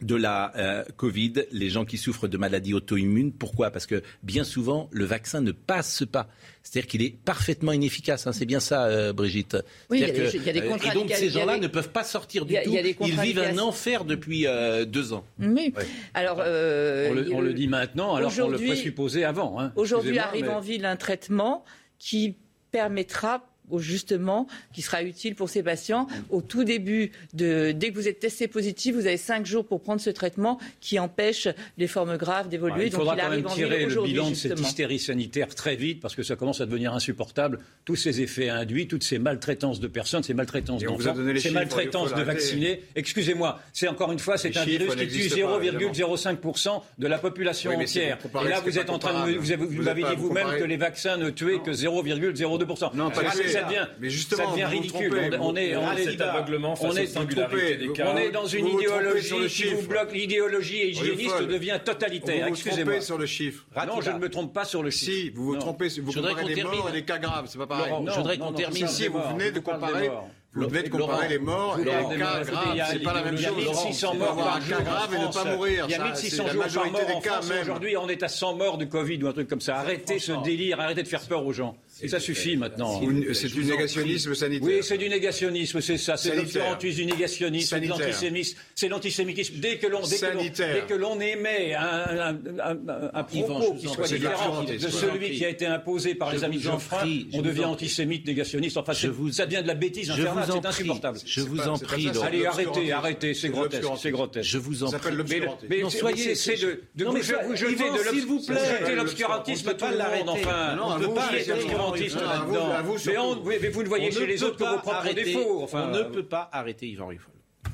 de la euh, Covid, les gens qui souffrent de maladies auto-immunes. Pourquoi? Parce que bien souvent, le vaccin ne passe pas. C'est-à-dire qu'il est parfaitement inefficace. hein. C'est bien ça, euh, Brigitte. Oui, il y a des- y a des euh, Et donc, ces gens-là des- ne peuvent pas sortir du il y a- tout. il y a des Ils vivent un enfer depuis euh, deux ans. Oui. Alors, euh, on, le, il- on le dit maintenant, alors qu'on le aujourd'hui- présupposait avant. hein. Aujourd'hui arrive mais- en ville un traitement qui permettra justement, qui sera utile pour ces patients. Au tout début, de, dès que vous êtes testé positif, vous avez cinq jours pour prendre ce traitement qui empêche les formes graves d'évoluer. Ouais, il Donc faudra il quand arrive même tirer le bilan de cette hystérie sanitaire très vite parce que ça commence à devenir insupportable. Tous ces effets induits, toutes ces maltraitances de personnes, ces maltraitances d'enfants, ces chiffres, maltraitances il de vaccinés. Excusez-moi, c'est encore une fois, c'est un virus qui tue n'existent pas, évidemment. 0,05% de la population Oui, entière. Et là, vous êtes en train de vous, avez- Vous vous pas- dit vous vous-même que les vaccins ne tuaient que 0,02%. Non, pas. Ça devient, Mais justement, ça devient vous vous ridicule. trompez. On est, on est, cet aveuglement face on est, aux singularités des cas. on est dans une Vous idéologie qui vous bloque. L'idéologie hygiéniste devient totalitaire. Vous vous trompez sur le chiffre. Non, je ne me trompe pas sur le chiffre. Si, vous vous Non. trompez, vous Je voudrais comparez qu'on les morts termine. et les cas graves, c'est pas pareil. Laurent, je voudrais qu'on termine. Si, vous venez de comparer, vous de les morts et les cas Laurent, graves, il y a- c'est pas la même il y a chose. 1600 C'est morts avoir par un jour cas en grave et ne France. pas mourir. Il y a ça, 1600 c'est jours par mort en France. Aujourd'hui, on est à 100 morts du Covid ou un truc comme ça. Arrêtez ce délire, arrêtez de faire peur aux gens. Et ça suffit maintenant. C'est du négationnisme sanitaire. Oui, c'est du négationnisme, c'est ça. C'est l'obscurantisme, du négationnisme, c'est l'antisémitisme. C'est l'antisémitisme. Dès que l'on, dès que l'on, Sanitaire. dès que l'on émet un, un, propos qui soit différent l'obscurantisme. de Je vous en celui qui a été imposé par Je les amis de en Jean-Frin, prie, je on devient antisémite, négationniste. Enfin, ça devient de la bêtise infernale. C'est insupportable. Je vous en prie. Allez, arrêtez, l'obscurantisme. arrêtez, c'est grotesque, l'obscurantisme. c'est grotesque. Je vous en prie. Mais, l'obscurantisme. soyez- c'est de, vous, mais je- vous jetez Yvan, de l'obs- s'il vous plaît. l'obscurantisme à tout pas le monde, l'arrêter. enfin. On à peut pas là-dedans. vous Mais vous ne voyez On chez ne les autres que vos propres arrêter- défauts. Enfin, on ne peut pas arrêter Yvan Riffol.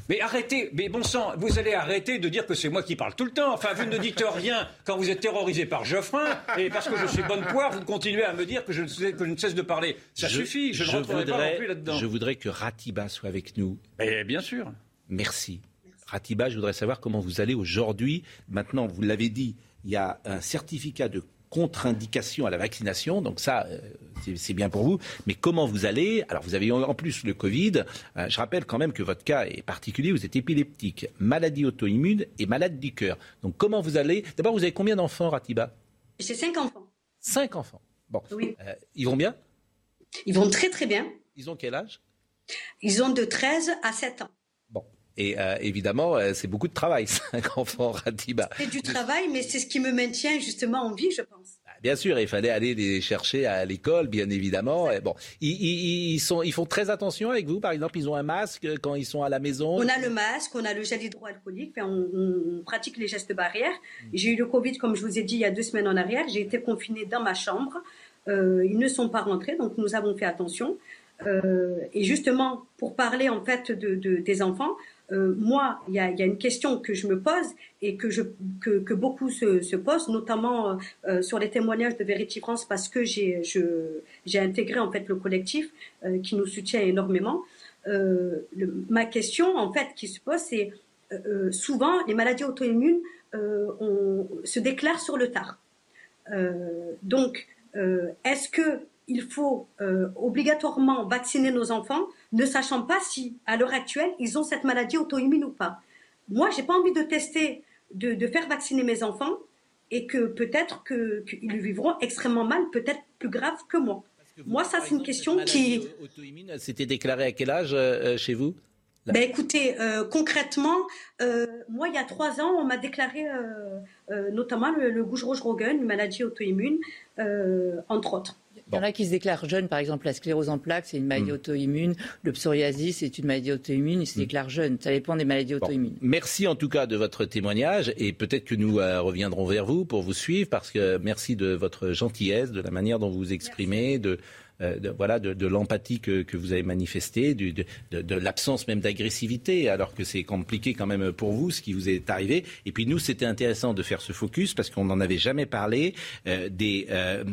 mais arrêtez, mais bon sang, vous allez arrêter de dire que c'est moi qui parle tout le temps. Enfin, vous ne dites rien quand vous êtes terrorisé par Geoffrin, et parce que je suis bonne poire, vous continuez à me dire que je, ne sais- que je ne cesse de parler. Ça suffit, je, ne rentrerai pas non voudrais, plus là-dedans. je voudrais que Ratiba soit avec nous. Mais bien sûr. Merci. Ratiba, je voudrais savoir comment vous allez aujourd'hui. Maintenant, vous l'avez dit, il y a un certificat de contre-indication à la vaccination, donc ça, euh, c'est- bien pour vous. Mais comment vous allez? Alors, vous avez en plus le Covid. Euh, je rappelle quand même que votre cas est particulier. Vous êtes épileptique, maladie auto-immune et malade du cœur. Donc, comment vous allez? D'abord, vous avez combien d'enfants, Ratiba? J'ai cinq enfants. Cinq enfants. Bon. Oui. Euh, ils vont bien? Ils vont très très bien. Ils ont quel âge? Ils ont de 13 à 7 ans. Et euh, évidemment, euh, c'est beaucoup de travail, cinq enfants, Ratiba. C'est du travail, mais c'est ce qui me maintient justement en vie, je pense. Bien sûr, il fallait aller les chercher à l'école, bien évidemment. Et bon, ils, ils- ils sont, ils font très attention avec vous. Par exemple, ils ont un masque quand ils sont à la maison. On a le masque, on a le gel hydroalcoolique, on, on- on pratique les gestes barrières. J'ai eu le Covid, comme je vous ai dit, il y a deux semaines en arrière. J'ai été confinée dans ma chambre. Euh, ils ne sont pas rentrés, donc nous avons fait attention. Euh, et justement, pour parler en fait de, de- des enfants, euh, moi, il y a, une question que je me pose et que, que, beaucoup se, se posent, notamment euh, euh, sur les témoignages de Vérité France, parce que j'ai intégré en fait le collectif qui nous soutient énormément. Ma question en fait qui se pose, c'est souvent les maladies auto-immunes se déclarent sur le tard. Donc, est-ce que il faut obligatoirement vacciner nos enfants, ne sachant pas si, à l'heure actuelle, ils ont cette maladie auto-immune ou pas Moi, j'ai pas envie de tester, de, de faire vacciner mes enfants, et que peut-être qu'ils le vivront extrêmement mal, peut-être plus grave que moi. Moi, ça, c'est une question qui. Maladie auto-immune, c'était déclaré à quel âge euh, chez vous? Ben écoutez, euh, concrètement, euh, moi il y a trois ans, on m'a déclaré euh, euh, notamment le, le Gouge-Roche-Rogen, une maladie auto-immune, euh, entre autres. Il y en a qui se déclarent jeunes, par exemple, la sclérose en plaques, c'est une maladie Hmm. auto-immune. Le psoriasis, c'est une maladie auto-immune. Ils se déclarent jeunes. Ça dépend des maladies auto-immunes. Merci en tout cas de votre témoignage et peut-être que nous euh, reviendrons vers vous pour vous suivre parce que merci de votre gentillesse, de la manière dont vous vous exprimez, de, de- voilà, de, l'empathie que, vous avez manifestée, de, l'absence même d'agressivité alors que c'est compliqué quand même pour vous ce qui vous est arrivé. Et puis nous, c'était intéressant de faire ce focus parce qu'on n'en avait jamais parlé euh, des euh,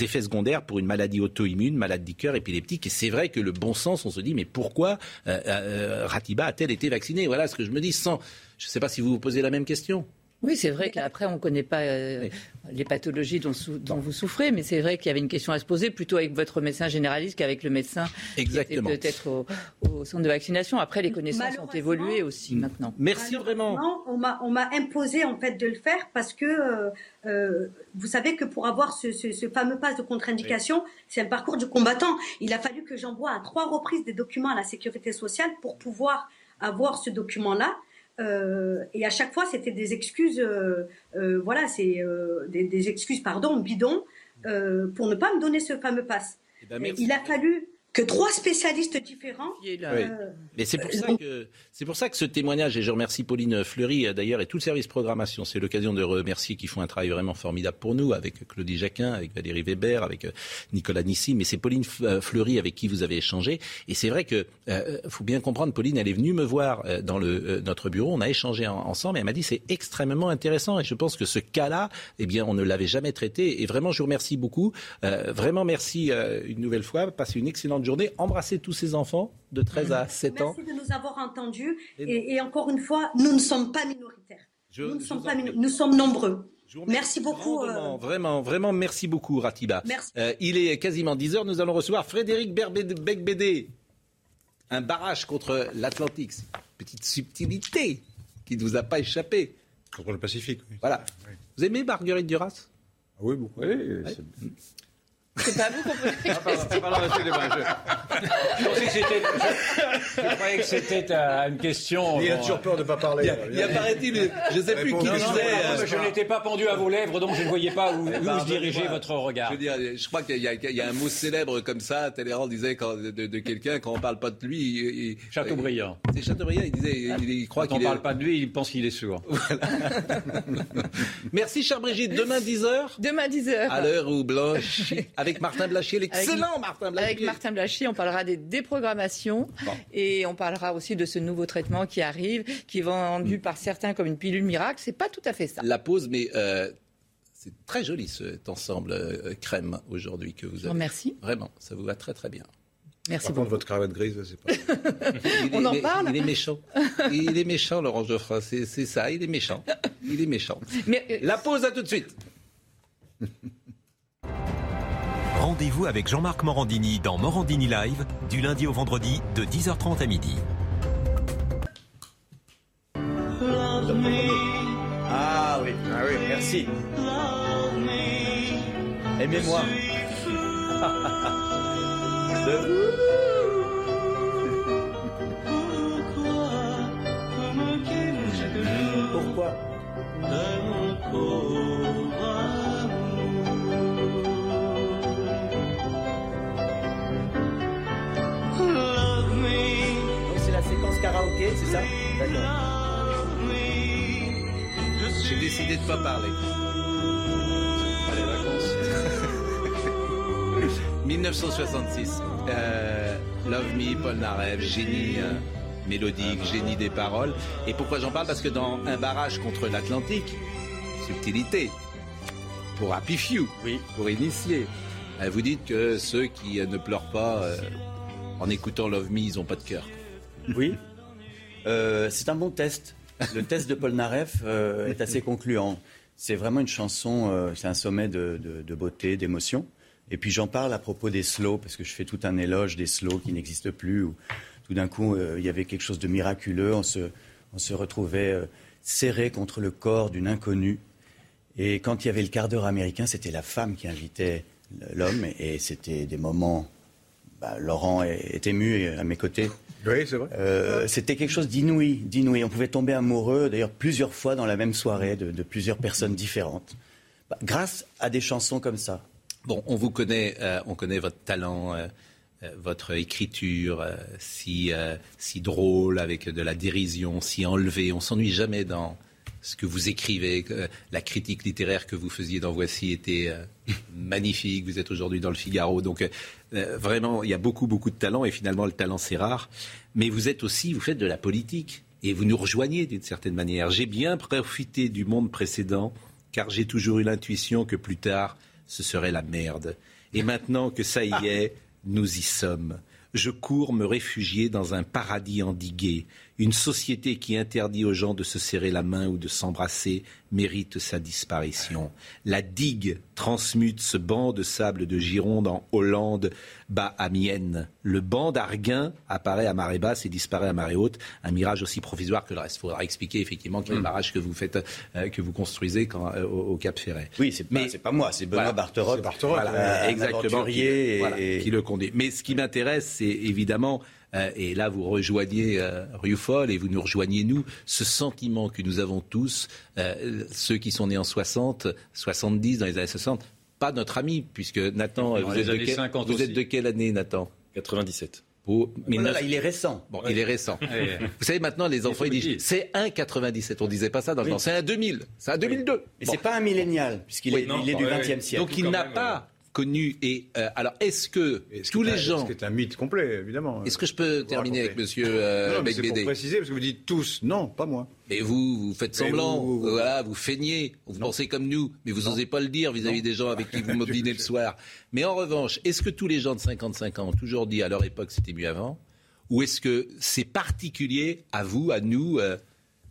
effets secondaires pour une maladie auto-immune, maladie cœur, épileptique. Et c'est vrai que le bon sens, on se dit mais pourquoi euh, euh, Ratiba a-t-elle été vaccinée? Voilà ce que je me dis sans. Je ne sais pas si vous vous posez la même question. Oui, c'est vrai qu'après, on ne connaît pas euh, les pathologies dont, sou- dont vous souffrez, mais c'est vrai qu'il y avait une question à se poser plutôt avec votre médecin généraliste qu'avec le médecin Exactement. qui était peut-être au, au centre de vaccination. Après, les connaissances ont évolué aussi maintenant. Merci vraiment. On m'a imposé en fait de le faire parce que euh, euh, vous savez que pour avoir ce, ce- ce fameux pass de contre-indication, c'est le parcours du combattant. Il a fallu que j'envoie à trois reprises des documents à la sécurité sociale pour pouvoir avoir ce document-là. Euh, et à chaque fois, c'était des excuses, euh, euh, voilà, c'est des, des excuses, pardon, bidons, pour ne pas me donner ce fameux pass. Eh ben. Il a fallu que trois spécialistes différents. Oui. euh, Mais c'est pour, ça que, c'est pour ça que ce témoignage, et je remercie Pauline Fleury euh, d'ailleurs et tout le service programmation, c'est l'occasion de remercier qui font un travail vraiment formidable pour nous, avec Claudie Jacquin, avec Valérie Weber, avec euh, Nicolas Nissi, mais c'est Pauline Fleury avec qui vous avez échangé. Et c'est vrai que euh, faut bien comprendre, Pauline, elle est venue me voir dans le, euh, notre bureau, on a échangé en- ensemble, et elle m'a dit c'est extrêmement intéressant, et je pense que ce cas-là, eh bien, on ne l'avait jamais traité. Et vraiment, je vous remercie beaucoup. Euh, vraiment, merci euh, une nouvelle fois. Passez une excellente journée. Embrassez tous ces enfants de 13 à 7 ans. Merci de nous avoir entendus. Et, et encore une fois, nous ne sommes pas minoritaires. nous ne sommes pas minor- nous sommes nombreux. Merci beaucoup. euh, Vraiment, vraiment, vraiment, merci beaucoup, Ratiba. Merci. Euh, il est quasiment 10 heures. Nous allons recevoir Frédéric Becbédé. Un barrage contre l'Atlantique. Petite subtilité qui ne vous a pas échappé. Contre le Pacifique. oui. Voilà. Vous aimez Marguerite Duras? Ah oui, beaucoup. C'est pas vous qu'on pose la Ah, pardon, je- je pensais que c'était- je- je croyais que c'était une question. Il a bon, toujours peur de ne pas parler. Il y a- il y a, paraît-il, je sais plus qui Non, disait. euh, je n'étais pas pendu à vos lèvres, donc je ne voyais pas où, où Pardonnez-moi. se dirigeait votre regard. Je veux dire, je crois qu'il y, a- il y a un mot célèbre comme ça. Talleyrand disait quand, de, de quelqu'un quand on parle pas de lui. il- il- Chateaubriand. C'est Chateaubriand. Il disait, il, croit Quand on est. parle pas de lui, il pense qu'il est sourd. Merci, chère Brigitte. Demain 10 h Demain 10h. À l'heure où Blanche, avec Martin Blachier, l'excellent Martin Blachier. Avec Martin Blachier, on parlera des déprogrammations et on parlera aussi de ce nouveau traitement qui arrive, qui est vendu par certains comme une pilule miracle. C'est pas tout à fait ça. La pause, mais euh, c'est très joli cet ensemble euh, crème aujourd'hui que vous avez. remercie. Vraiment, ça vous va très très bien. Merci Par contre, votre cravate grise, c'est pas. Il On est- en parle Il est méchant. Il est méchant, Laurent Geoffrin. C'est c'est ça, il est méchant. Il est méchant. Mais, euh, La pause, à tout de suite. Rendez-vous avec Jean-Marc Morandini dans Morandini Live du lundi au vendredi de 10h30 à midi. Ah oui, ah oui, merci. Aimez-moi. Pourquoi? C'est ça D'accord. J'ai décidé de pas parler. Pas les vacances. 1966. Euh, Love Me, Paul Narev, génie euh, mélodique, génie des paroles. Et pourquoi j'en parle? Parce que dans Un barrage contre l'Atlantique, subtilité, pour Happy Few, pour initier, euh, vous dites que ceux qui ne pleurent pas en écoutant Love Me, ils n'ont pas de cœur. Oui. Euh, c'est un bon test. Le test de Paul Naref euh, est assez concluant. C'est vraiment une chanson, euh, c'est un sommet de, beauté, d'émotion. Et puis j'en parle à propos des slows, parce que je fais tout un éloge des slows qui n'existent plus, tout d'un coup euh, il y avait quelque chose de miraculeux, on se, retrouvait serré contre le corps d'une inconnue. Et quand il y avait le quart d'heure américain, c'était la femme qui invitait l'homme, et c'était des moments bah, Laurent est ému à mes côtés. Oui, c'est vrai. Euh, C'était quelque chose d'inouï, d'inouï. On pouvait tomber amoureux, d'ailleurs plusieurs fois dans la même soirée, de, de plusieurs personnes différentes, Bah, grâce à des chansons comme ça. Bon, on vous connaît, euh, on connaît votre talent, euh, euh, votre écriture, euh, si, euh, si drôle, avec de la dérision, si enlevée. On s'ennuie jamais dans ce que vous écrivez. Euh, la critique littéraire que vous faisiez dans Voici était euh, magnifique. Vous êtes aujourd'hui dans le Figaro. Donc, euh, vraiment, il y a beaucoup, beaucoup de talent. Et finalement, le talent, c'est rare. Mais vous êtes aussi, vous faites de la politique. Et vous nous rejoignez d'une certaine manière. J'ai bien profité du monde précédent, car j'ai toujours eu l'intuition que plus tard, ce serait la merde. Et maintenant que ça y est, nous y sommes. Je cours me réfugier dans un paradis endigué. Une société qui interdit aux gens de se serrer la main ou de s'embrasser mérite sa disparition. La digue transmute ce banc de sable de Gironde en Hollande, bas à Mienne. Le banc d'Arguin apparaît à marée basse et disparaît à marée haute. Un mirage aussi provisoire que le reste. Il faudra expliquer effectivement a le barrage que vous faites, euh, que vous construisez quand, euh, au, au Cap Ferret. Oui, c'est pas, pas moi, c'est Benoît. Voilà, euh, un exactement, qui, et- voilà, qui le conduit. Mais ce qui m'intéresse, c'est évidemment, et là vous rejoignez euh, Rioufol et vous nous rejoignez nous, ce sentiment que nous avons tous, euh, ceux qui sont nés en 60, 70, dans les années 60, pas notre ami, puisque Nathan, vous, êtes de, années quel- 50 vous aussi. êtes de quelle année Nathan? 97. Oh, Oh là là, il est récent. Bon, il est récent. Ouais. Vous savez, maintenant, les enfants, ils disent c'est un 97. On disait pas ça dans le Oui. temps. C'est un 2000. C'est un 2002. Mais Bon. c'est pas un millénial, puisqu'il Oui, est, non, il est du. XXe siècle. Donc, il n'a pas connu. Et euh, alors, est-ce que Et tous les un- gens. Ce qui est un mythe complet, évidemment. Est-ce que je peux terminer avec monsieur euh, Non, mais c'est pour préciser, parce que vous dites tous. Non, pas moi. Mais vous, vous faites semblant, vous- vous- voilà, vous feignez, vous pensez comme nous, mais vous n'osez pas le dire vis-à-vis des gens avec qui vous dînez le soir. Mais en revanche, est-ce que tous les gens de 55 ans ont toujours dit à leur époque c'était mieux avant? Ou est-ce que c'est particulier à vous, à nous, euh,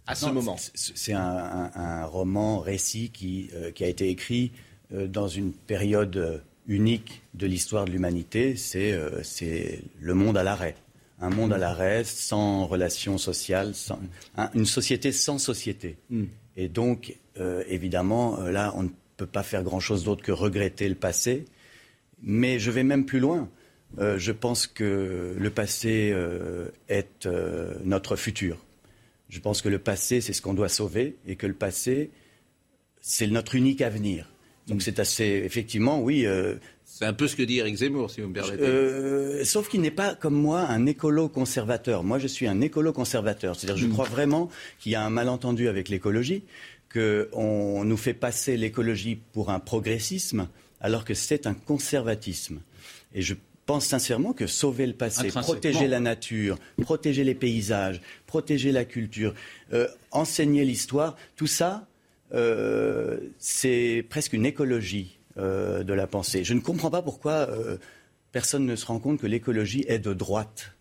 à ce Non, moment? c'est- C'est un, un- un roman, récit qui, euh, qui a été écrit euh, dans une période euh, unique de l'histoire de l'humanité. C'est euh, c'est le monde à l'arrêt. Un monde à l'arrêt, sans relations sociales, sans, un- une société sans société. Et donc, euh, évidemment, euh, là, on ne peut pas faire grand-chose d'autre que regretter le passé. Mais je vais même plus loin. Euh, je pense que le passé est notre futur. Je pense que le passé, c'est ce qu'on doit sauver et que le passé, c'est notre unique avenir. Donc c'est assez, effectivement, oui. euh, C'est un peu ce que dit Eric Zemmour, si vous me permettez. euh, sauf qu'il n'est pas, comme moi, un écolo-conservateur. Moi, je suis un écolo-conservateur. C'est-à-dire, je crois vraiment qu'il y a un malentendu avec l'écologie, qu'on nous fait passer l'écologie pour un progressisme, alors que c'est un conservatisme. Et je pense sincèrement que sauver le passé, protéger la nature, protéger les paysages, protéger la culture, euh, enseigner l'histoire, tout ça, c'est presque une écologie euh, de la pensée. Je ne comprends pas pourquoi euh, personne ne se rend compte que l'écologie est de droite.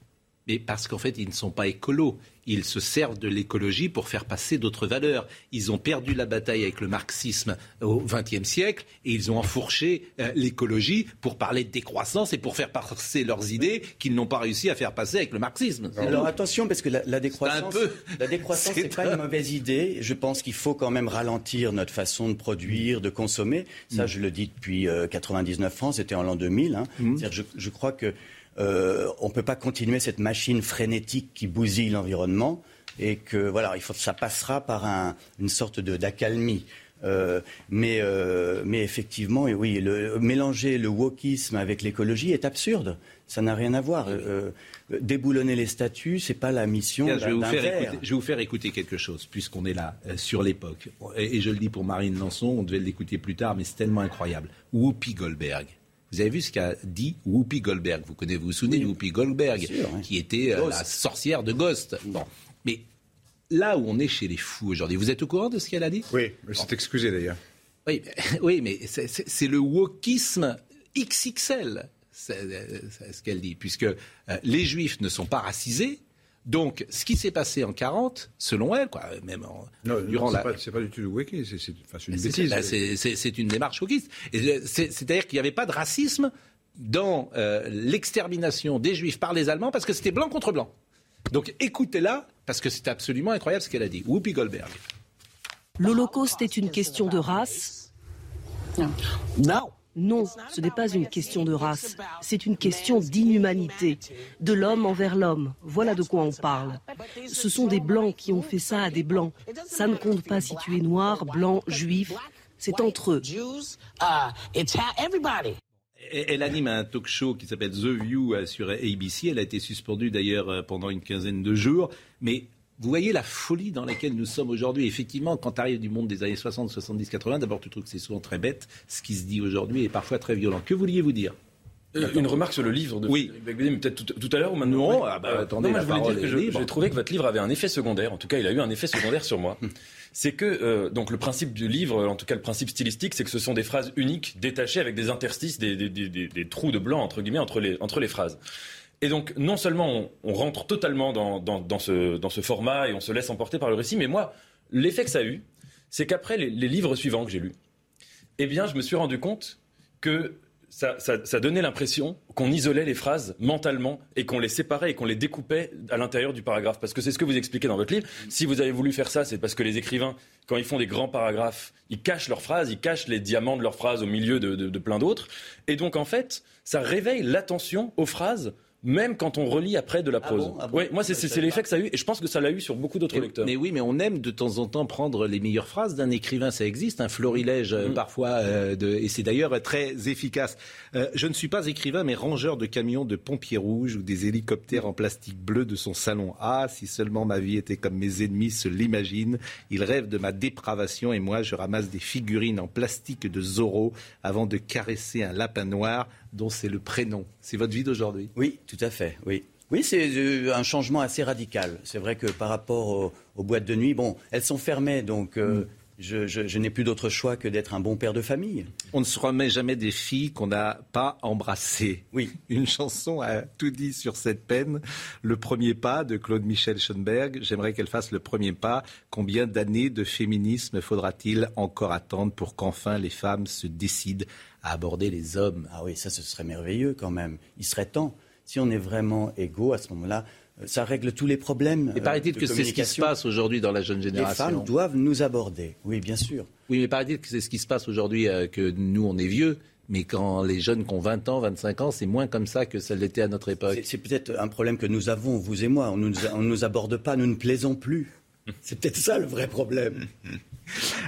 Mais parce qu'en fait, ils ne sont pas écolos. Ils se servent de l'écologie pour faire passer d'autres valeurs. Ils ont perdu la bataille avec le marxisme au XXe siècle et ils ont enfourché euh, l'écologie pour parler de décroissance et pour faire passer leurs idées qu'ils n'ont pas réussi à faire passer avec le marxisme. Alors tout. attention, parce que la, la décroissance, peu- la décroissance, c'est pas un- une mauvaise idée. Je pense qu'il faut quand même ralentir notre façon de produire, de consommer. Ça, Mm. je le dis depuis euh, 99 ans, c'était en l'an 2000. hein. Je, je crois que euh, on ne peut pas continuer cette machine frénétique qui bousille l'environnement et que voilà, il faut, ça passera par une sorte d'accalmie. Euh, mais, euh, mais effectivement, oui, le, mélanger le wokisme avec l'écologie est absurde. Ça n'a rien à voir. Euh, déboulonner les statuts, c'est pas la mission d'un je, je vais vous faire écouter quelque chose, puisqu'on est là, sur l'époque. Et, je le dis pour Marine Lançon, on devait l'écouter plus tard, mais c'est tellement incroyable. Whoopi Goldberg. Vous avez vu ce qu'a dit Whoopi Goldberg Vous connaissez, vous vous souvenez de Whoopi Goldberg, qui était la sorcière de Ghost. Bon. Mais là où on est chez les fous aujourd'hui, vous êtes au courant de ce qu'elle a dit? Oui, elle s'est excusée d'ailleurs. Oui, oui, mais c'est le wokisme XXL, c'est ce qu'elle dit, puisque euh, les juifs ne sont pas racisés. Donc, ce qui s'est passé en 40, selon elle, quoi, même en, non, durant la... C'est pas, du tout le wokisme, c'est une bêtise. C'est une démarche wokiste. C'est-à-dire qu'il n'y avait pas de racisme dans euh, l'extermination des juifs par les Allemands parce que c'était blanc contre blanc. Donc écoutez-la, parce que c'est absolument incroyable ce qu'elle a dit. Whoopi Goldberg. L'Holocauste est une question de race Non. Non, ce n'est pas une question de race, c'est une question d'inhumanité, de l'homme envers l'homme. Voilà de quoi on parle. Ce sont des blancs qui ont fait ça à des blancs. Ça ne compte pas si tu es noir, blanc, juif, c'est entre eux elle anime un talk show qui s'appelle The View euh, sur ABC. Elle a été suspendue d'ailleurs euh, pendant une quinzaine de jours. Mais vous voyez la folie dans laquelle nous sommes aujourd'hui. Effectivement, quand tu arrives du monde des années 60, 70, 80, d'abord tu trouves que c'est souvent très bête. Ce qui se dit aujourd'hui est parfois très violent. Que vouliez-vous dire? Euh, une remarque sur le livre de oui. peut-être tout, à l'heure ou maintenant Non, ah bah, attendez, je voulais dire que j'ai trouvé que votre livre avait un effet secondaire. En tout cas, il a eu un effet secondaire sur moi. c'est que euh, donc le principe du livre, en tout cas le principe stylistique, c'est que ce sont des phrases uniques, détachées avec des interstices, des, des, des, des trous de blanc entre guillemets entre les, entre les phrases. Et donc non seulement on, rentre totalement dans, ce, format et on se laisse emporter par le récit, mais moi l'effet que ça a eu, c'est qu'après les, les livres suivants que j'ai lus, eh bien je me suis rendu compte que ça, donnait l'impression qu'on isolait les phrases mentalement et qu'on les séparait et qu'on les découpait à l'intérieur du paragraphe. Parce que c'est ce que vous expliquez dans votre livre. Si vous avez voulu faire ça, c'est parce que les écrivains, quand ils font des grands paragraphes, ils cachent leurs phrases, ils cachent les diamants de leurs phrases au milieu de plein d'autres. Et donc, en fait, ça réveille l'attention aux phrases même quand on relit après de la ah prose. Ah moi, c'est l'effet que ça a eu, et je pense que ça l'a eu sur beaucoup d'autres lecteurs. Mais oui, mais on aime de temps en temps prendre les meilleures phrases d'un écrivain, ça existe, un florilège euh, mm. parfois, euh, de, et c'est d'ailleurs très efficace. Euh, je ne suis pas écrivain, mais rangeur de camions de pompiers rouges ou des hélicoptères en plastique bleu de son salon. Ah, si seulement ma vie était comme mes ennemis se l'imaginent. Ils rêvent de ma dépravation et moi, je ramasse des figurines en plastique de Zorro avant de caresser un lapin noir dont c'est le prénom. C'est votre vie d'aujourd'hui? Oui, tout à fait, oui. Oui, c'est euh, un changement assez radical. C'est vrai que par rapport aux, boîtes de nuit, bon, elles sont fermées, donc euh, mm. je, n'ai plus d'autre choix que d'être un bon père de famille. On ne se remet jamais des filles qu'on n'a pas embrassées. Oui. Une chanson a tout dit sur cette peine. Le premier pas de Claude Michel Schoenberg. J'aimerais qu'elle fasse le premier pas. Combien d'années de féminisme faudra-t-il encore attendre pour qu'enfin les femmes se décident à aborder les hommes. Ah oui, ça, ce serait merveilleux quand même. Il serait temps. Si on est vraiment égaux à ce moment-là, euh, ça règle tous les problèmes. Et paraît-il euh, que c'est ce qui se passe aujourd'hui dans la jeune génération Les femmes doivent nous aborder, oui, bien sûr. Oui, mais paraît-il que c'est ce qui se passe aujourd'hui, euh, que nous, on est vieux, mais quand les jeunes qui ont 20 ans, 25 ans, c'est moins comme ça que ça l'était à notre époque. C'est peut-être un problème que nous avons, vous et moi. On ne nous aborde pas, nous ne plaisons plus. C'est peut-être ça le vrai problème.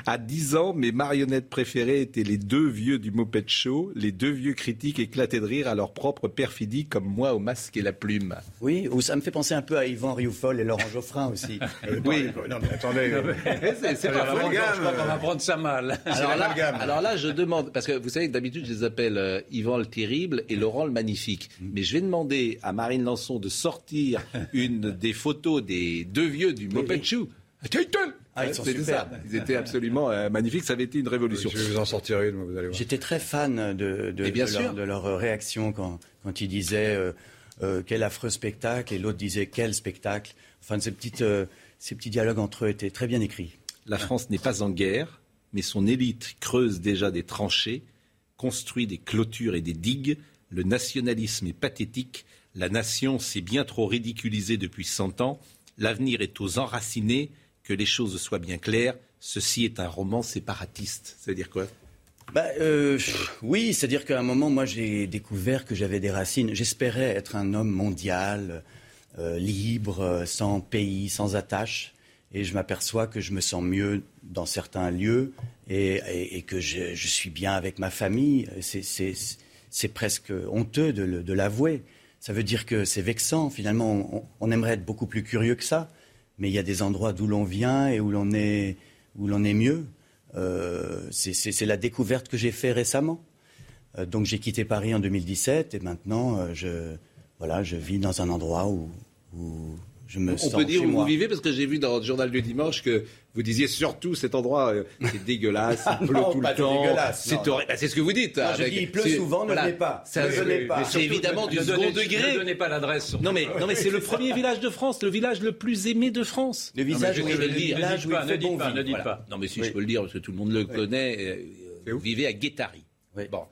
À 10 ans, mes marionnettes préférées étaient les deux vieux du Moped Show. Les deux vieux critiques éclataient de rire à leur propre perfidie, comme moi au masque et la plume. Oui, ou ça me fait penser un peu à Yvan Rioufol et Laurent Geoffrin aussi. oui. Non, mais attendez. c'est pas faux. Je crois qu'on va prendre ça mal. Alors là, alors là, je demande, parce que vous savez que d'habitude, je les appelle euh, Yvan le Terrible et Laurent le Magnifique. Mm. Mais je vais demander à Marine Lançon de sortir une des photos des deux vieux du Moped Show. Ah, ils sont super. Ils étaient absolument euh, magnifiques. Ça avait été une révolution. Je vais vous en sortir une, vous allez voir. J'étais très fan de, de, de, leur, réaction quand, quand ils disaient euh, euh, quel affreux spectacle et l'autre disait quel spectacle. Enfin, ces, petites, ces petits dialogues entre eux étaient très bien écrits. La France n'est pas en guerre, mais son élite creuse déjà des tranchées, construit des clôtures et des digues. Le nationalisme est pathétique. La nation s'est bien trop ridiculisée depuis cent ans. L'avenir est aux enracinés que les choses soient bien claires, ceci est un roman séparatiste. C'est-à-dire quoi? Bah, euh, Oui, c'est-à-dire qu'à un moment, moi, j'ai découvert que j'avais des racines. J'espérais être un homme mondial, euh, libre, sans pays, sans attache. Et je m'aperçois que je me sens mieux dans certains lieux et, que je, suis bien avec ma famille. C'est presque honteux de, l'avouer. Ça veut dire que c'est vexant. Finalement, on, aimerait être beaucoup plus curieux que ça. Mais il y a des endroits d'où l'on vient et où l'on est, est mieux. Euh, c'est la découverte que j'ai faite récemment. Euh, donc j'ai quitté Paris en 2017 et maintenant euh, je, voilà, je vis dans un endroit où, je me On peut dire où vous vivez parce que j'ai vu dans le journal du dimanche que vous disiez surtout cet endroit, c'est dégueulasse, il pleut tout le temps. C'est bah, c'est ce que vous dites. il pleut souvent, ne venez pas. C'est évidemment du second degré. Ne donnez pas l'adresse. Non mais, non mais c'est le premier village de France, le village le plus aimé de France. Le village où il le village où il bon Ne dites pas. Non mais si je peux le dire parce que tout le monde le connaît. Vous vivez à Guétari. Bon,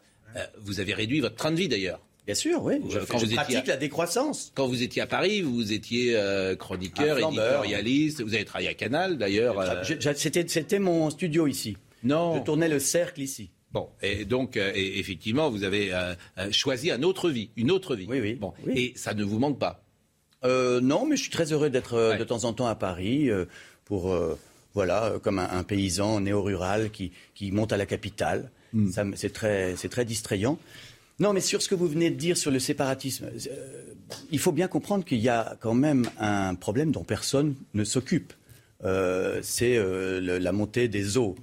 vous avez réduit votre train de vie d'ailleurs. Bien sûr, oui. Je, quand vous pratique la décroissance. Quand vous étiez à Paris, vous étiez euh, chroniqueur, éditorialiste. Vous avez travaillé à Canal, d'ailleurs. Euh. C'était mon studio ici. Non. Je tournais le cercle ici. Bon, et donc, euh, effectivement, vous avez choisi une autre vie, une autre vie. Oui, oui. Bon, et ça ne vous manque pas? Non, mais je suis très heureux d'être de temps en temps à Paris pour, voilà, comme un, paysan néo-rural qui, qui, monte à la capitale. Hmm. C'est très, très distrayant. Non, mais sur ce que vous venez de dire sur le séparatisme, euh, il faut bien comprendre qu'il y a quand même un problème dont personne ne s'occupe. Euh, c'est euh, la montée des eaux.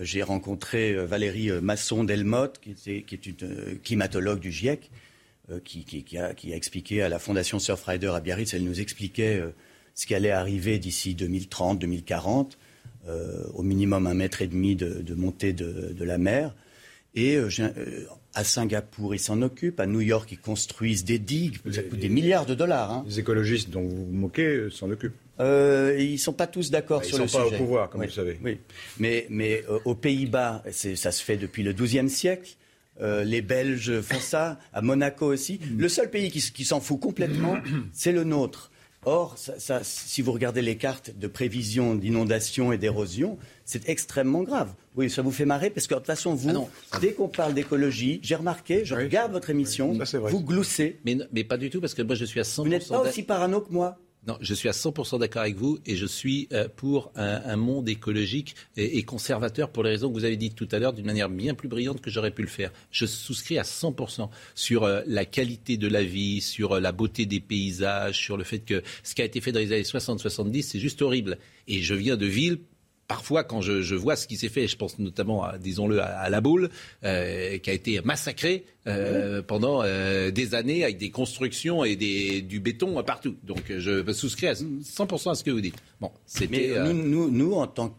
J'ai rencontré Valérie Masson-Delmotte, qui, est une climatologue du GIEC, qui, a, expliqué à la Fondation Surfrider à Biarritz, elle nous expliquait ce qui allait arriver d'ici 2030, 2040, au minimum un mètre et demi de, montée de, la mer. Et à Singapour, ils s'en occupent. À New York, ils construisent des digues. Ça coûte des milliards de dollars. Hein. Les écologistes dont vous vous moquez euh, s'en occupent. Euh, ils ne sont pas tous d'accord bah, sur le sujet. Ils ne sont pas au pouvoir, comme vous savez. Oui. Mais, mais euh, aux Pays-Bas, ça se fait depuis le XIIe siècle. les Belges font ça, à Monaco aussi. Le seul pays qui s'en fout complètement, c'est le nôtre. Or, si vous regardez les cartes de prévision d'inondation et d'érosion, c'est extrêmement grave. Oui, ça vous fait marrer parce que de toute façon, vous, ah dès qu'on parle d'écologie, j'ai remarqué, je regarde votre émission, vous gloussez. Mais, mais, pas du tout parce que moi je suis à 100%. Vous n'êtes pas aussi parano que moi. Non, je suis à 100% d'accord avec vous et je suis euh, pour un, monde écologique et, conservateur pour les raisons que vous avez dites tout à l'heure d'une manière bien plus brillante que j'aurais pu le faire. Je souscris à 100% sur euh, la qualité de la vie, sur euh, la beauté des paysages, sur le fait que ce qui a été fait dans les années 60-70, c'est juste horrible. Et je viens de villes parfois, quand je, vois ce qui s'est fait, je pense notamment, à, disons-le, à, la boule, euh, qui a été massacrée euh, pendant euh, des années avec des constructions et du béton partout. Donc, je souscris à 100% à ce que vous dites. Bon, c'était. Nous, nous, en tant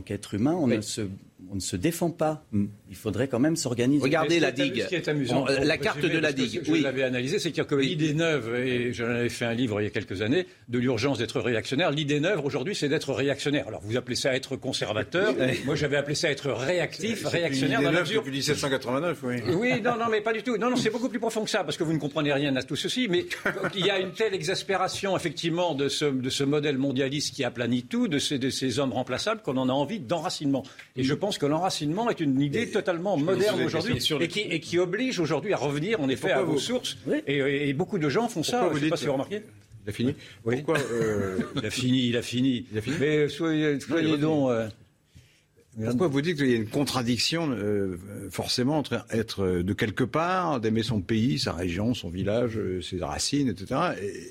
qu'être humain, on ne se on ne se défend pas. Hmm. Il faudrait quand même s'organiser. Regardez la digue. Ce qui est amusant, la carte de la digue. Je, l'avais analysé, c'est qu'il y a l'idée neuve, et j'en avais fait un livre il y a quelques années, de l'urgence d'être réactionnaire. L'idée neuve aujourd'hui, c'est d'être réactionnaire. Alors vous appelez ça être conservateur. Moi, j'avais appelé ça être réactif, réactionnaire. L'idée neuve depuis 1789, oui. Oui, non, non, mais pas du tout. Non, non, c'est beaucoup plus profond que ça, parce que vous ne comprenez rien à tout ceci. Mais il y a une telle exaspération, effectivement, de ce, de ce modèle mondialiste qui aplanit tout, de ces, de ces hommes remplaçables, qu'on en a envie d'enracinement. Et je pense que l'enracinement est une idée totalement moderne aujourd'hui et qui, oblige aujourd'hui à revenir en effet à vos sources. Et, beaucoup de gens font ça. Je ne sais pas si vous remarquez. Il a fini Pourquoi euh, Il a fini, il a fini. Il a fini Mais soyez, donc. Euh, pourquoi vous dites qu'il y a une contradiction euh, forcément entre être de quelque part, d'aimer son pays, sa région, son village, ses racines, etc.,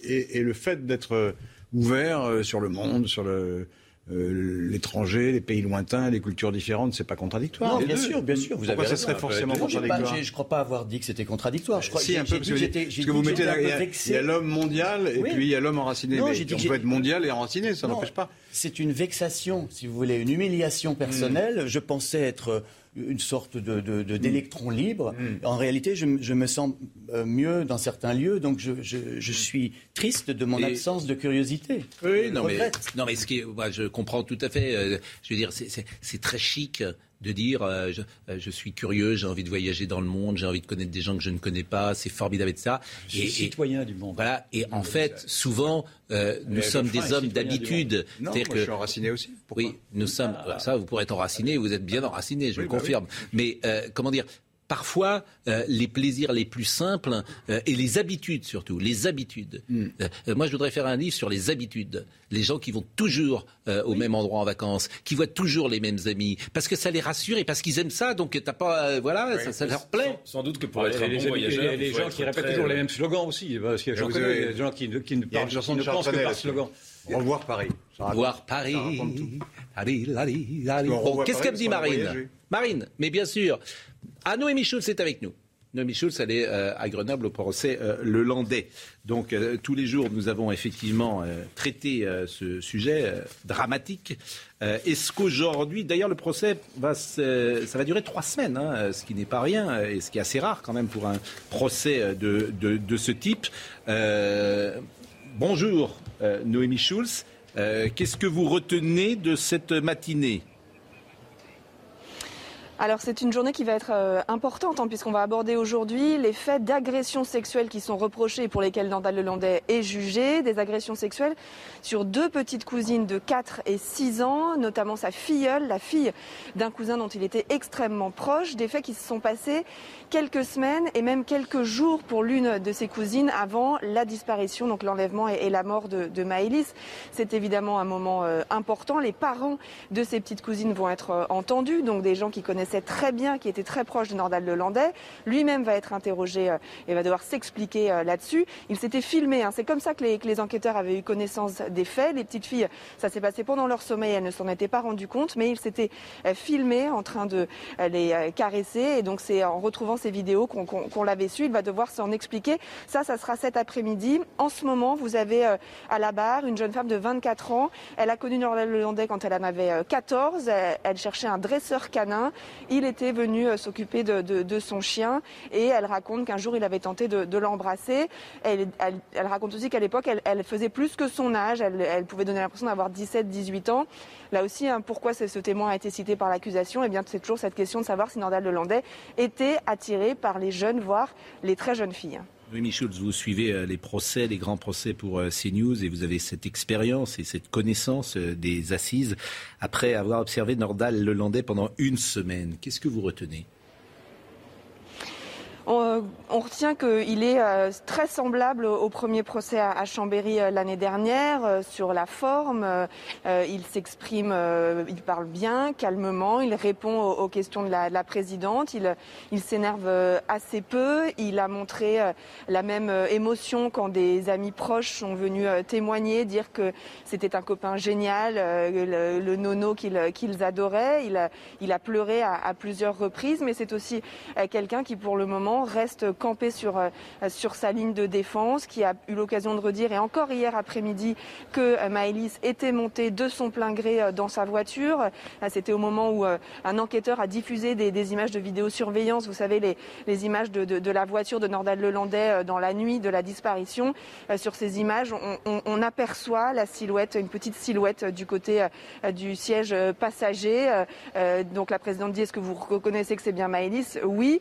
et le fait d'être ouvert sur le monde, sur le, euh, l'étranger, les pays lointains, les cultures différentes, c'est pas contradictoire. Non, bien sûr, bien sûr. Vous Pourquoi ça serait forcément contradictoire Je ne crois pas avoir dit que c'était contradictoire. Je crois, si, un peu, parce que, vous mettez il y a l'homme mondial et puis il y a l'homme enraciné. Non, mais on peut être mondial et enraciné, ça n'empêche pas. C'est une vexation, si vous voulez, une humiliation personnelle. Je pensais être une sorte de, d'électron libre. Mm. En réalité, je, me sens euh, mieux dans certains lieux, donc je, suis triste de mon absence de curiosité. Oui, non mais, non mais, ce qui moi, je comprends tout à fait. Euh, je veux dire, c'est très chic de dire euh, euh, je, suis curieux, j'ai envie de voyager dans le monde, j'ai envie de connaître des gens que je ne connais pas, c'est formidable et ça. Je suis citoyen du monde. Voilà. Et en fait, souvent, nous sommes des hommes d'habitude. Non, moi, que, je suis enraciné aussi. oui, nous sommes. Ça, vous pourrez être enraciné. Vous êtes bien enraciné, je le bah confirme. Mais comment dire parfois euh, les plaisirs les plus simples euh, et les habitudes surtout, les habitudes. Hmm. Euh, moi, je voudrais faire un livre sur les habitudes. Les gens qui vont toujours au même endroit en vacances, qui voient toujours les mêmes amis, parce que ça les rassure et parce qu'ils aiment ça. Donc t'as pas, voilà, ça, leur plaît. Sans, doute que pour être un bon voyageur, les gens qui répètent toujours les mêmes slogans aussi, parce qu'il y a des gens qui, qui ne parlent, qui ne pensent que par slogan. Au revoir Paris. Revoir Paris. Allez, allez, allez. Bon, qu'est-ce qu'elle me dit Marine Marine, mais bien sûr. Ah, Noémie Schulz est avec nous. Noémie Schulz, elle est euh, à Grenoble au procès euh, Le Landais. Donc, euh, tous les jours, nous avons effectivement traité ce sujet dramatique. Est-ce qu'aujourd'hui, d'ailleurs, le procès, va, ça va durer trois semaines, hein, ce qui n'est pas rien, et ce qui est assez rare quand même pour un procès de, de ce type. bonjour, Noémie Schulz. Qu'est-ce que vous retenez de cette matinée? Alors c'est une journée qui va être euh, importante hein, puisqu'on va aborder aujourd'hui les faits d'agressions sexuelles qui sont reprochés et pour lesquels Nandal Lelandais est jugé, des agressions sexuelles sur deux petites cousines de 4 et 6 ans, notamment sa filleule, la fille d'un cousin dont il était extrêmement proche, des faits qui se sont passés quelques semaines et même quelques jours pour l'une de ses cousines avant la disparition, donc l'enlèvement et, la mort de, de Maëlys. C'est évidemment un moment euh, important. Les parents de ces petites cousines vont être euh, entendus, donc des gens qui connaissent très bien, qui était très proche de Nordal Lelandais. Lui-même va être interrogé euh, et va devoir s'expliquer là-dessus. Il s'était filmé. Hein. C'est comme ça que les, enquêteurs avaient eu connaissance des faits. Les petites filles, ça s'est passé pendant leur sommeil. Elles ne s'en étaient pas rendues compte, mais il s'était euh, filmé en train de les caresser. Et donc c'est en retrouvant ces vidéos qu'on l'avait su. Il va devoir s'en expliquer. Ça, ça sera cet après-midi. En ce moment, vous avez à la barre une jeune femme de 24 ans. Elle a connu Nordal Lelandais quand elle en avait 14. Elle cherchait un dresseur canin il était venu euh, s'occuper de, son chien et elle raconte qu'un jour il avait tenté de, l'embrasser. Elle, raconte aussi qu'à l'époque elle, faisait plus que son âge, elle, pouvait donner l'impression d'avoir 17-18 ans. Là aussi, hein, pourquoi ce témoin a été cité par l'accusation? Eh bien, c'est toujours cette question de savoir si Nordal Lelandais était attiré par les jeunes, voire les très jeunes filles. Oui, Schultz, vous suivez euh, les procès, les grands procès pour euh, CNews et vous avez cette expérience et cette connaissance euh, des assises après avoir observé Nordal Lelandais pendant une semaine. Qu'est-ce que vous retenez? On, retient qu'il est euh, très semblable au premier procès à, Chambéry euh, l'année dernière euh, sur la forme. il s'exprime, il parle bien, calmement, il répond aux, questions de la, présidente, il, s'énerve assez peu, il a montré la même émotion quand des amis proches sont venus témoigner, dire que c'était un copain génial, le, nono qu'ils adoraient. Il a, pleuré à plusieurs reprises, mais c'est aussi quelqu'un qui pour le moment reste campé sur, euh, sur sa ligne de défense, qui a eu l'occasion de redire, et encore hier après-midi, que euh, Maëlys était montée de son plein gré euh, dans sa voiture. C'était au moment où un enquêteur a diffusé des, images de vidéosurveillance, vous savez, les, les images de, de, la voiture de Nordal Lelandais dans la nuit de la disparition. Sur ces images, on, aperçoit la silhouette, une petite silhouette du côté du siège passager. Donc la présidente dit, est-ce que vous reconnaissez que c'est bien Maëlys? Oui.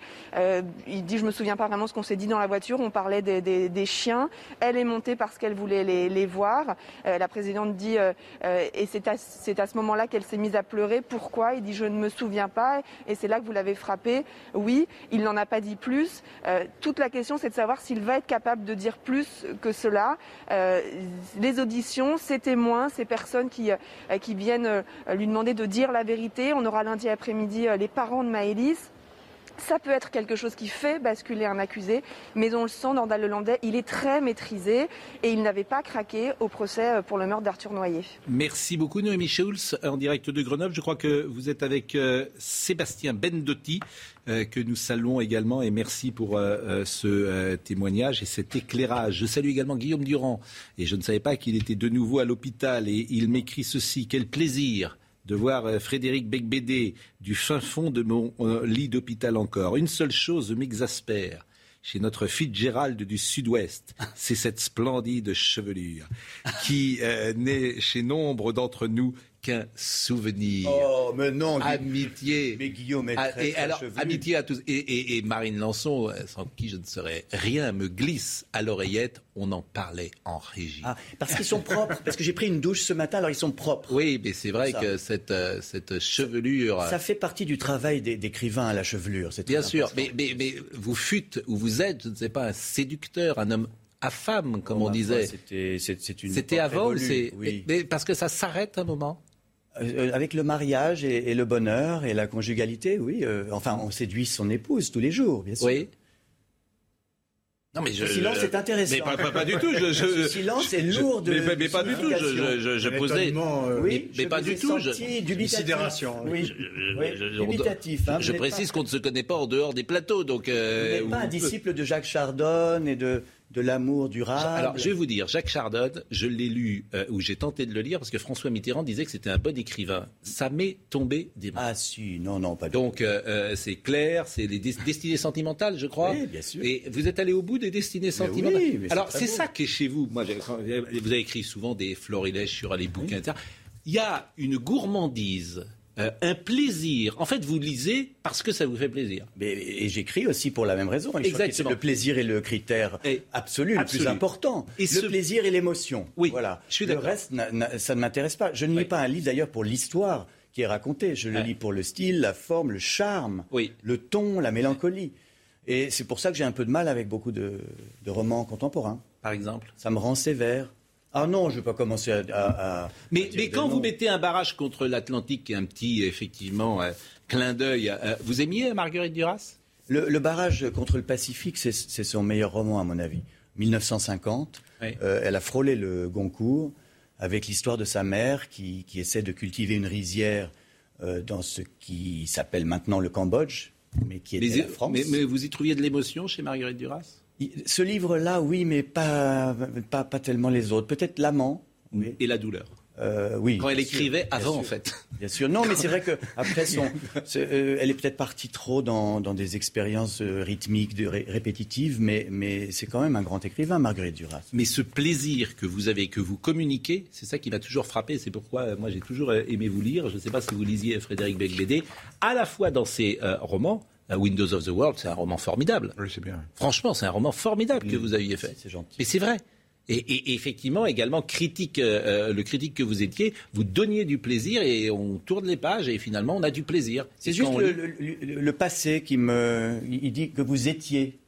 Dit, je me souviens pas vraiment ce qu'on s'est dit dans la voiture. On parlait des, chiens. Elle est montée parce qu'elle voulait les, voir. Euh, la présidente dit, euh, euh, et c'est à, ce moment-là qu'elle s'est mise à pleurer. Pourquoi? Il dit, je ne me souviens pas. Et c'est là que vous l'avez frappé. Oui, il n'en a pas dit plus. toute la question, c'est de savoir s'il va être capable de dire plus que cela. les auditions, ces témoins, ces personnes qui, qui viennent lui demander de dire la vérité. On aura lundi après-midi les parents de Maëlys. Ça peut être quelque chose qui fait basculer un accusé, mais on le sent, dans Lelandais, il est très maîtrisé et il n'avait pas craqué au procès euh, pour le meurtre d'Arthur Noyer. Merci beaucoup Noémie Schulz en direct de Grenoble. Je crois que vous êtes avec euh, Sébastien Bendotti euh, que nous saluons également et merci pour ce témoignage et cet éclairage. Je salue également Guillaume Durand et je ne savais pas qu'il était de nouveau à l'hôpital et il m'écrit ceci. Quel plaisir de voir euh, Frédéric Becbédé du fin fond de mon euh, lit d'hôpital encore. Une seule chose m'exaspère chez notre Fitzgerald du Sud-Ouest, c'est cette splendide chevelure qui euh, n'est chez nombre d'entre nous qu'un souvenir. Oh, mais non, Amitié. Mais Guillaume est Ah, très, et très alors, chevelu. amitié à tous. Et, et- et Marine Lançon, euh, sans qui je ne serais rien, me glisse à l'oreillette. On en parlait en régie. Ah, parce qu'ils sont propres. Parce que j'ai pris une douche ce matin, alors ils sont propres. Oui, mais c'est vrai Ça. que cette, euh, cette chevelure. Ça fait partie du travail des- d'écrivain à la chevelure. c'est Bien sûr, mais, mais, mais vous fûtes ou vous êtes, je ne sais pas, un séducteur, un homme à femme, comme on disait. C'était avant c'est. oui. mais, mais parce que ça s'arrête un moment Euh, avec le mariage et, et le bonheur et la conjugalité, oui. euh, enfin, on séduit son épouse tous les jours, bien sûr. Oui. Non, mais je. Le silence est intéressant. Mais pas, pas- pas du tout. Je, je- Ce silence est lourd de Mais, pas- mais pas du tout. Je, je, je, je Un posais. euh, mais, Oui, mais je pas vous du tout. Je, senti dubitatif. sidération. Oui, je- oui, je- je- dubitatif. hein, je vous précise pas- qu'on ne se connaît pas en dehors des plateaux. Donc, Vous euh, n'êtes pas un disciple de Jacques Chardon et de, de l'amour durable. Alors, je vais vous dire, Jacques Chardon, je l'ai lu, euh, ou j'ai tenté de le lire, parce que François Mitterrand disait que c'était un bon écrivain. Ça m'est tombé des mains. Ah si, non, non, pas du Donc, euh, euh, c'est clair, c'est les des- destinées sentimentales, je crois. Oui, bien sûr. Et vous êtes allé au bout des destinées sentimentales oui, mais c'est Alors, c'est ça qui est chez vous. Moi, vous avez écrit souvent des florilèges sur les bouquins, etc. Il y a une gourmandise, euh, un plaisir. En fait, vous lisez parce que ça vous fait plaisir. Mais, et j'écris aussi pour la même raison. Et Exactement. Le plaisir est le critère Et- absolu, le plus important. Et le ce- plaisir et l'émotion. Oui, voilà. je suis le reste, ça ne m'intéresse pas. Je ne lis pas un livre d'ailleurs pour l'histoire qui est racontée. Je le Ouais. lis pour le style, la forme, le charme, Oui. le ton, la mélancolie. Et c'est pour ça que j'ai un peu de mal avec beaucoup de, de romans contemporains. Par exemple. Ça me rend sévère. Ah non, je ne vais pas commencer à. à- à- Mais, quand vous mettez un barrage contre l'Atlantique, qui est un petit, effectivement, euh, clin d'œil, euh, vous aimiez Marguerite Duras? Le, le barrage contre le Pacifique, c'est son meilleur roman, à mon avis. 1950. Oui. Euh, elle a frôlé le Goncourt avec l'histoire de sa mère qui, qui essaie de cultiver une rizière euh, dans ce qui s'appelle maintenant le Cambodge, mais qui était mais, la France. mais- mais vous y trouviez de l'émotion chez Marguerite Duras? Ce livre-là, oui, mais pas, pas, pas tellement les autres. Peut-être L'amant. Oui. Et la douleur Euh, oui. Quand elle sûr, écrivait avant, en fait. Bien sûr. Non, mais c'est vrai que après son, euh, elle est peut-être partie trop dans, dans des expériences euh, rythmiques, de, ré- répétitives, mais, mais c'est quand même un grand écrivain, Marguerite Duras. Mais ce plaisir que vous avez, que vous communiquez, c'est ça qui m'a toujours frappé. C'est pourquoi euh, moi j'ai toujours aimé vous lire. Je ne sais pas si vous lisiez Frédéric Becbédé, à la fois dans ses euh, romans. Windows of the World, c'est un roman formidable. Oui, c'est bien. Franchement, c'est un roman formidable que vous aviez fait. C'est gentil. Mais c'est vrai. Et, et- et effectivement, également, critique, euh, euh, le critique que vous étiez, vous donniez du plaisir et on tourne les pages et finalement on a du plaisir. C'est juste le, lit- le- le- le passé qui me. Il dit que vous étiez.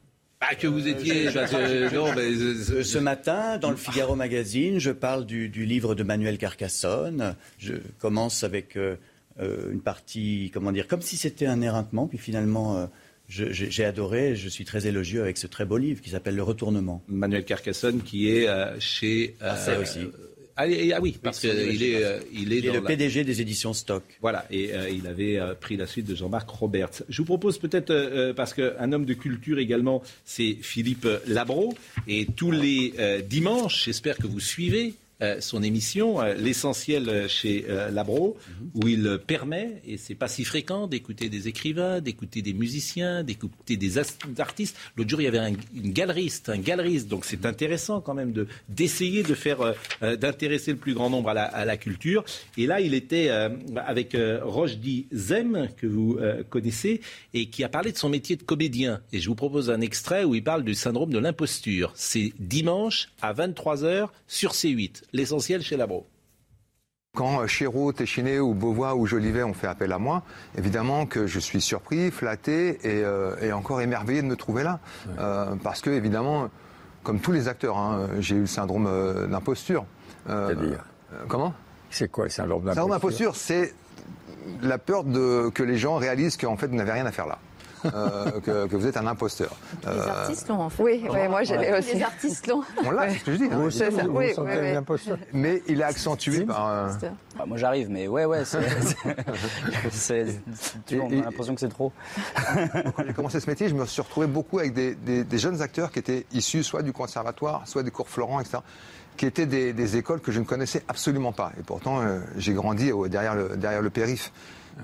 Ah, que vous étiez. que- non, mais, euh, Euh, Ce matin, dans le Figaro Magazine, je parle du, du livre de Manuel Carcassonne. Je commence avec euh, euh, une partie, comment dire, comme si c'était un éreintement, puis finalement, euh, je- j'ai adoré, je suis très élogieux avec ce très beau livre qui s'appelle Le Retournement. Manuel Carcassonne qui est euh, chez. euh, Marseille aussi. Ah, et- ah oui, parce qu'il est, euh, il est, Il est le la- PDG des éditions Stock. Voilà, et euh, il avait euh, pris la suite de Jean-Marc Roberts. Je vous propose peut-être, euh, euh, parce qu'un homme de culture également, c'est Philippe Labro, et tous les euh, dimanches, j'espère que vous suivez euh, son émission, euh, l'essentiel euh, chez euh, Labro, où il permet, et c'est pas si fréquent, d'écouter des écrivains, d'écouter des musiciens, d'écouter des artistes. L'autre jour, il y avait un, une galeriste, un galeriste, donc c'est intéressant quand même de d'essayer de faire, euh, euh, d'intéresser le plus grand nombre à la, à la culture. Et là, il était euh, avec euh, Rochdi Zem, que vous euh, connaissez, et qui a parlé de son métier de comédien. Et je vous propose un extrait où il parle du syndrome de l'imposture. C'est dimanche à 23h sur C8. L'essentiel chez Labro. Quand euh, Chéreau, Téchiné ou Beauvois ou Jolivet ont fait appel à moi, évidemment que je suis surpris, flatté et, euh, et encore émerveillé de me trouver là. Euh, parce que, évidemment, comme tous les acteurs, hein, j'ai eu le syndrome euh, d'imposture. C'est-à-dire Comment? C'est quoi le syndrome Le syndrome d'imposture? d'imposture, c'est la peur de, que les gens réalisent qu'en fait, vous n'avez rien à faire là. Euh, que, que vous êtes un imposteur. Les Euh, artistes l'ont en fait. Oui, oui, moi j'ai Ouais. aussi. Les artistes l'ont. on l'a, c'est ce que je dis. hein. Vous aussi, oui, vous sentez oui, oui. un imposteur Mais il est accentué par... euh, Bah, moi j'arrive, mais ouais, ouais, c'est. vois, on a l'impression que c'est trop. Quand j'ai commencé ce métier, je me suis retrouvé beaucoup avec des, des- des jeunes acteurs qui étaient issus soit du conservatoire, soit des cours Florent, etc., qui étaient des, des écoles que je ne connaissais absolument pas. Et pourtant, euh, j'ai grandi au- derrière, le, derrière le périph.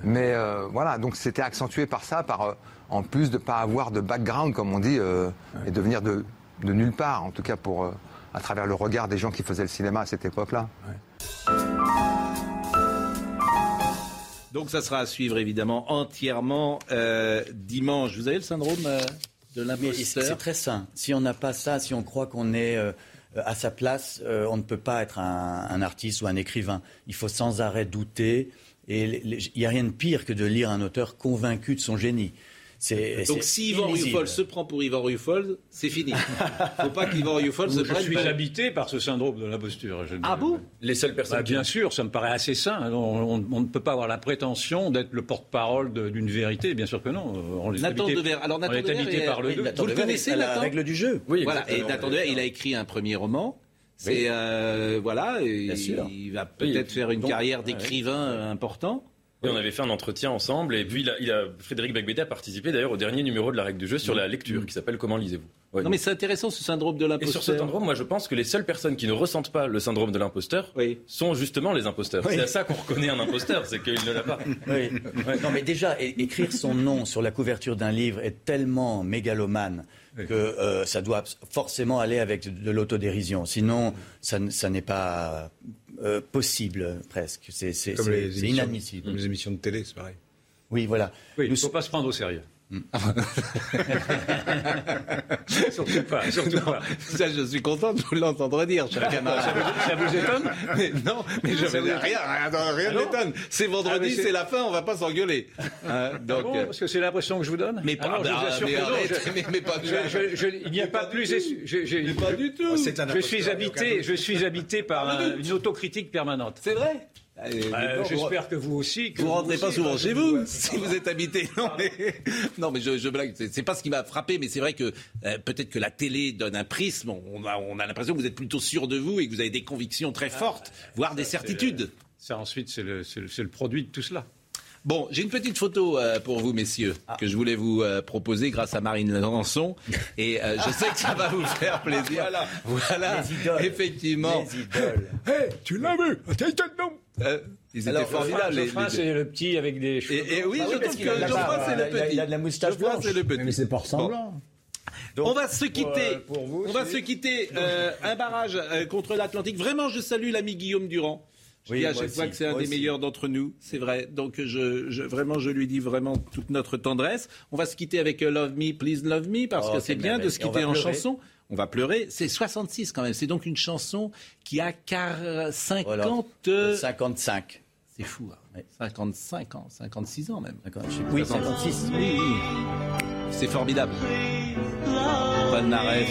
Mais euh, voilà, donc c'était accentué par ça, par euh, en plus de ne pas avoir de background, comme on dit, euh, et de venir de, de nulle part, en tout cas pour, euh, à travers le regard des gens qui faisaient le cinéma à cette époque-là. Donc ça sera à suivre évidemment entièrement euh, dimanche. Vous avez le syndrome euh, de l'imposteur c'est très sain. Si on n'a pas ça, si on croit qu'on est euh, à sa place, euh, on ne peut pas être un, un artiste ou un écrivain. Il faut sans arrêt douter. Et il n'y a rien de pire que de lire un auteur convaincu de son génie. C'est- Donc c'est si Yvan illisible. Ruffol se prend pour Yvan Ruffol, c'est fini. Faut pas qu'Yvan Ruffol se Je prenne suis pour... habité par ce syndrome de l'imposture. Je- Ah bon Les seules personnes Bah, qui- Bien sûr, ça me paraît assez sain. On, on- on ne peut pas avoir la prétention d'être le porte-parole de- d'une vérité. Bien sûr que non. On est Nathan habité, Devers. Alors on Nathan est Devers habité est- par le oui, doute. Vous le connaissez, la Nathan règle du jeu. Oui, Voilà. Et. Nathan Devers, il a écrit un premier roman. C'est euh, voilà, sûr. il va peut-être Oui, faire une donc- carrière d'écrivain euh, important. Et on avait fait un entretien ensemble, et puis il a, il a- Frédéric Becbédé a participé d'ailleurs au dernier numéro de la règle du jeu sur la lecture, qui s'appelle Comment lisez-vous? Ouais. Non mais c'est intéressant ce syndrome de Et l'imposteur. sur ce syndrome, moi je pense que les seules personnes qui ne ressentent pas le syndrome de l'imposteur sont justement les imposteurs. Oui. C'est à ça qu'on reconnaît un imposteur, c'est qu'il ne l'a pas. Oui. Non, mais déjà, écrire son nom sur la couverture d'un livre est tellement mégalomane que euh, ça doit forcément aller avec de, l'autodérision. Sinon, ça n'est pas euh, possible, presque. C'est inadmissible. Comme les émissions de télé, c'est pareil. Oui, voilà. Oui, il ne faut pas se prendre au sérieux. surtout pas, surtout pas. Ça, je suis content de vous l'entendre dire, cher. Ça vous- ça vous étonne mais Non, mais je veux dire, rien, rien, rien Ah non n'étonne. C'est Ah, vendredi, mais c'est- la fin, on va pas s'engueuler. Hein, donc, Ah bon, euh, parce que c'est l'impression que je vous donne Mais Ah pas- non, mais non, pas- Il n'y a pas plus. je- je- pas du tout. Un Je suis habité, je suis habité par un- une autocritique permanente. c'est vrai. Euh, J'espère que vous aussi. que Vous rentrez pas souvent parce chez vous si vous êtes habité. Non mais, non, mais je, je blague. C'est pas ce qui m'a frappé, mais c'est vrai que euh, peut-être que la télé donne un prisme. On a, on a l'impression que vous êtes plutôt sûr de vous et que vous avez des convictions très fortes, voire des certitudes. Ça ensuite, c'est le, c'est le- c'est le produit de tout cela. Bon, j'ai une petite photo euh, pour vous, messieurs, que je voulais vous euh, proposer grâce à Marine Lançon. Et euh, je sais que ça va vous faire plaisir. Voilà, voilà Les idoles. effectivement. Les idoles. Hey, tu l'as vu? Euh, Ils étaient Alors, formidables. les- Geoffrin, les- c'est le petit avec des cheveux. Et, et oui, Bah oui, je parce trouve que barbe, c'est le il a- petit. il a de la moustache Geoffroy, blanche. c'est le petit. Mais c'est pas Bon. ressemblant. On va se quitter. Pour, pour vous On va se quitter. Euh, un barrage euh, contre l'Atlantique. Vraiment, je salue l'ami Guillaume Durand. Je Oui, dis à moi chaque fois que c'est un des aussi. meilleurs d'entre nous, c'est vrai. Donc je, je- vraiment, je lui dis vraiment toute notre tendresse. On va se quitter avec euh, Love Me, Please Love Me, parce Oh, que c'est bien de se quitter en pleurer. chanson. On va pleurer. C'est 66 quand même. C'est donc une chanson qui a car 50. Voilà. euh, 55. C'est fou. hein. 55 ans, 56 ans même. Je Oui, 56. Oui, oui. C'est formidable. Paul Naref.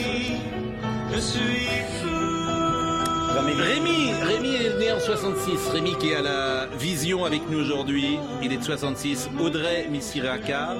Rémi, Rémi est né en 66. Rémi qui est à la vision avec nous aujourd'hui. Il est de 66. Audrey Missiraka.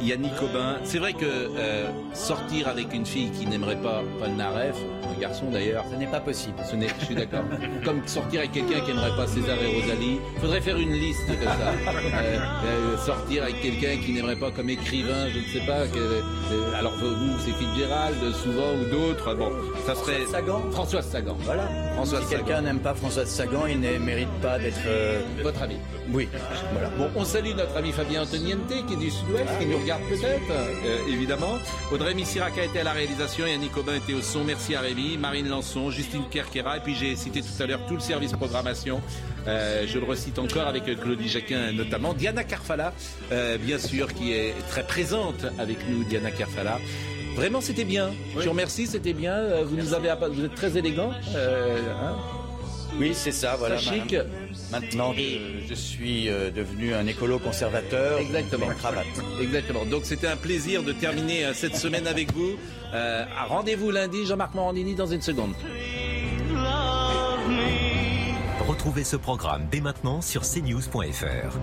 Yannick Aubin. C'est vrai que euh, sortir avec une fille qui n'aimerait pas Paul Naref, un garçon d'ailleurs, Ce n'est pas possible. ce n'est, je suis d'accord. Comme sortir avec quelqu'un qui n'aimerait pas César et Rosalie. Faudrait faire une liste comme ça. Euh, euh, sortir avec quelqu'un qui n'aimerait pas comme écrivain, je ne sais pas. que- euh, alors vous, c'est Fitzgerald, souvent, ou d'autres. Bon, ça serait. Françoise Sagan. Françoise Sagan. Voilà. Françoise si Sagan. quelqu'un n'aime pas Françoise Sagan, il ne mérite pas d'être. euh, Votre avis Oui. Voilà. Bon, on salue notre ami Fabien Antoniente qui est du Sud-Ouest, qui nous regarde peut-être, euh, évidemment. Audrey Missiraka était à la réalisation, Yannick Aubin était au son. Merci à Rémi, Marine Lançon, Justine Kerkera. Et puis j'ai cité tout à l'heure tout le service programmation. Euh, je le recite encore avec Claudie Jacquin notamment. Diana Carfala, euh, bien sûr, qui est très présente avec nous, Diana Carfala. Vraiment, c'était bien. Je vous remercie, c'était bien. Vous nous avez, vous êtes très élégant. Hein. Oui, c'est ça, voilà. Très chic. Maintenant que je suis euh, devenu un écolo conservateur, Exactement. une cravate. Exactement. Donc c'était un plaisir de terminer euh, cette semaine avec vous. Euh, Rendez-vous lundi, Jean-Marc Morandini dans une seconde. Retrouvez ce programme dès maintenant sur cnews.fr.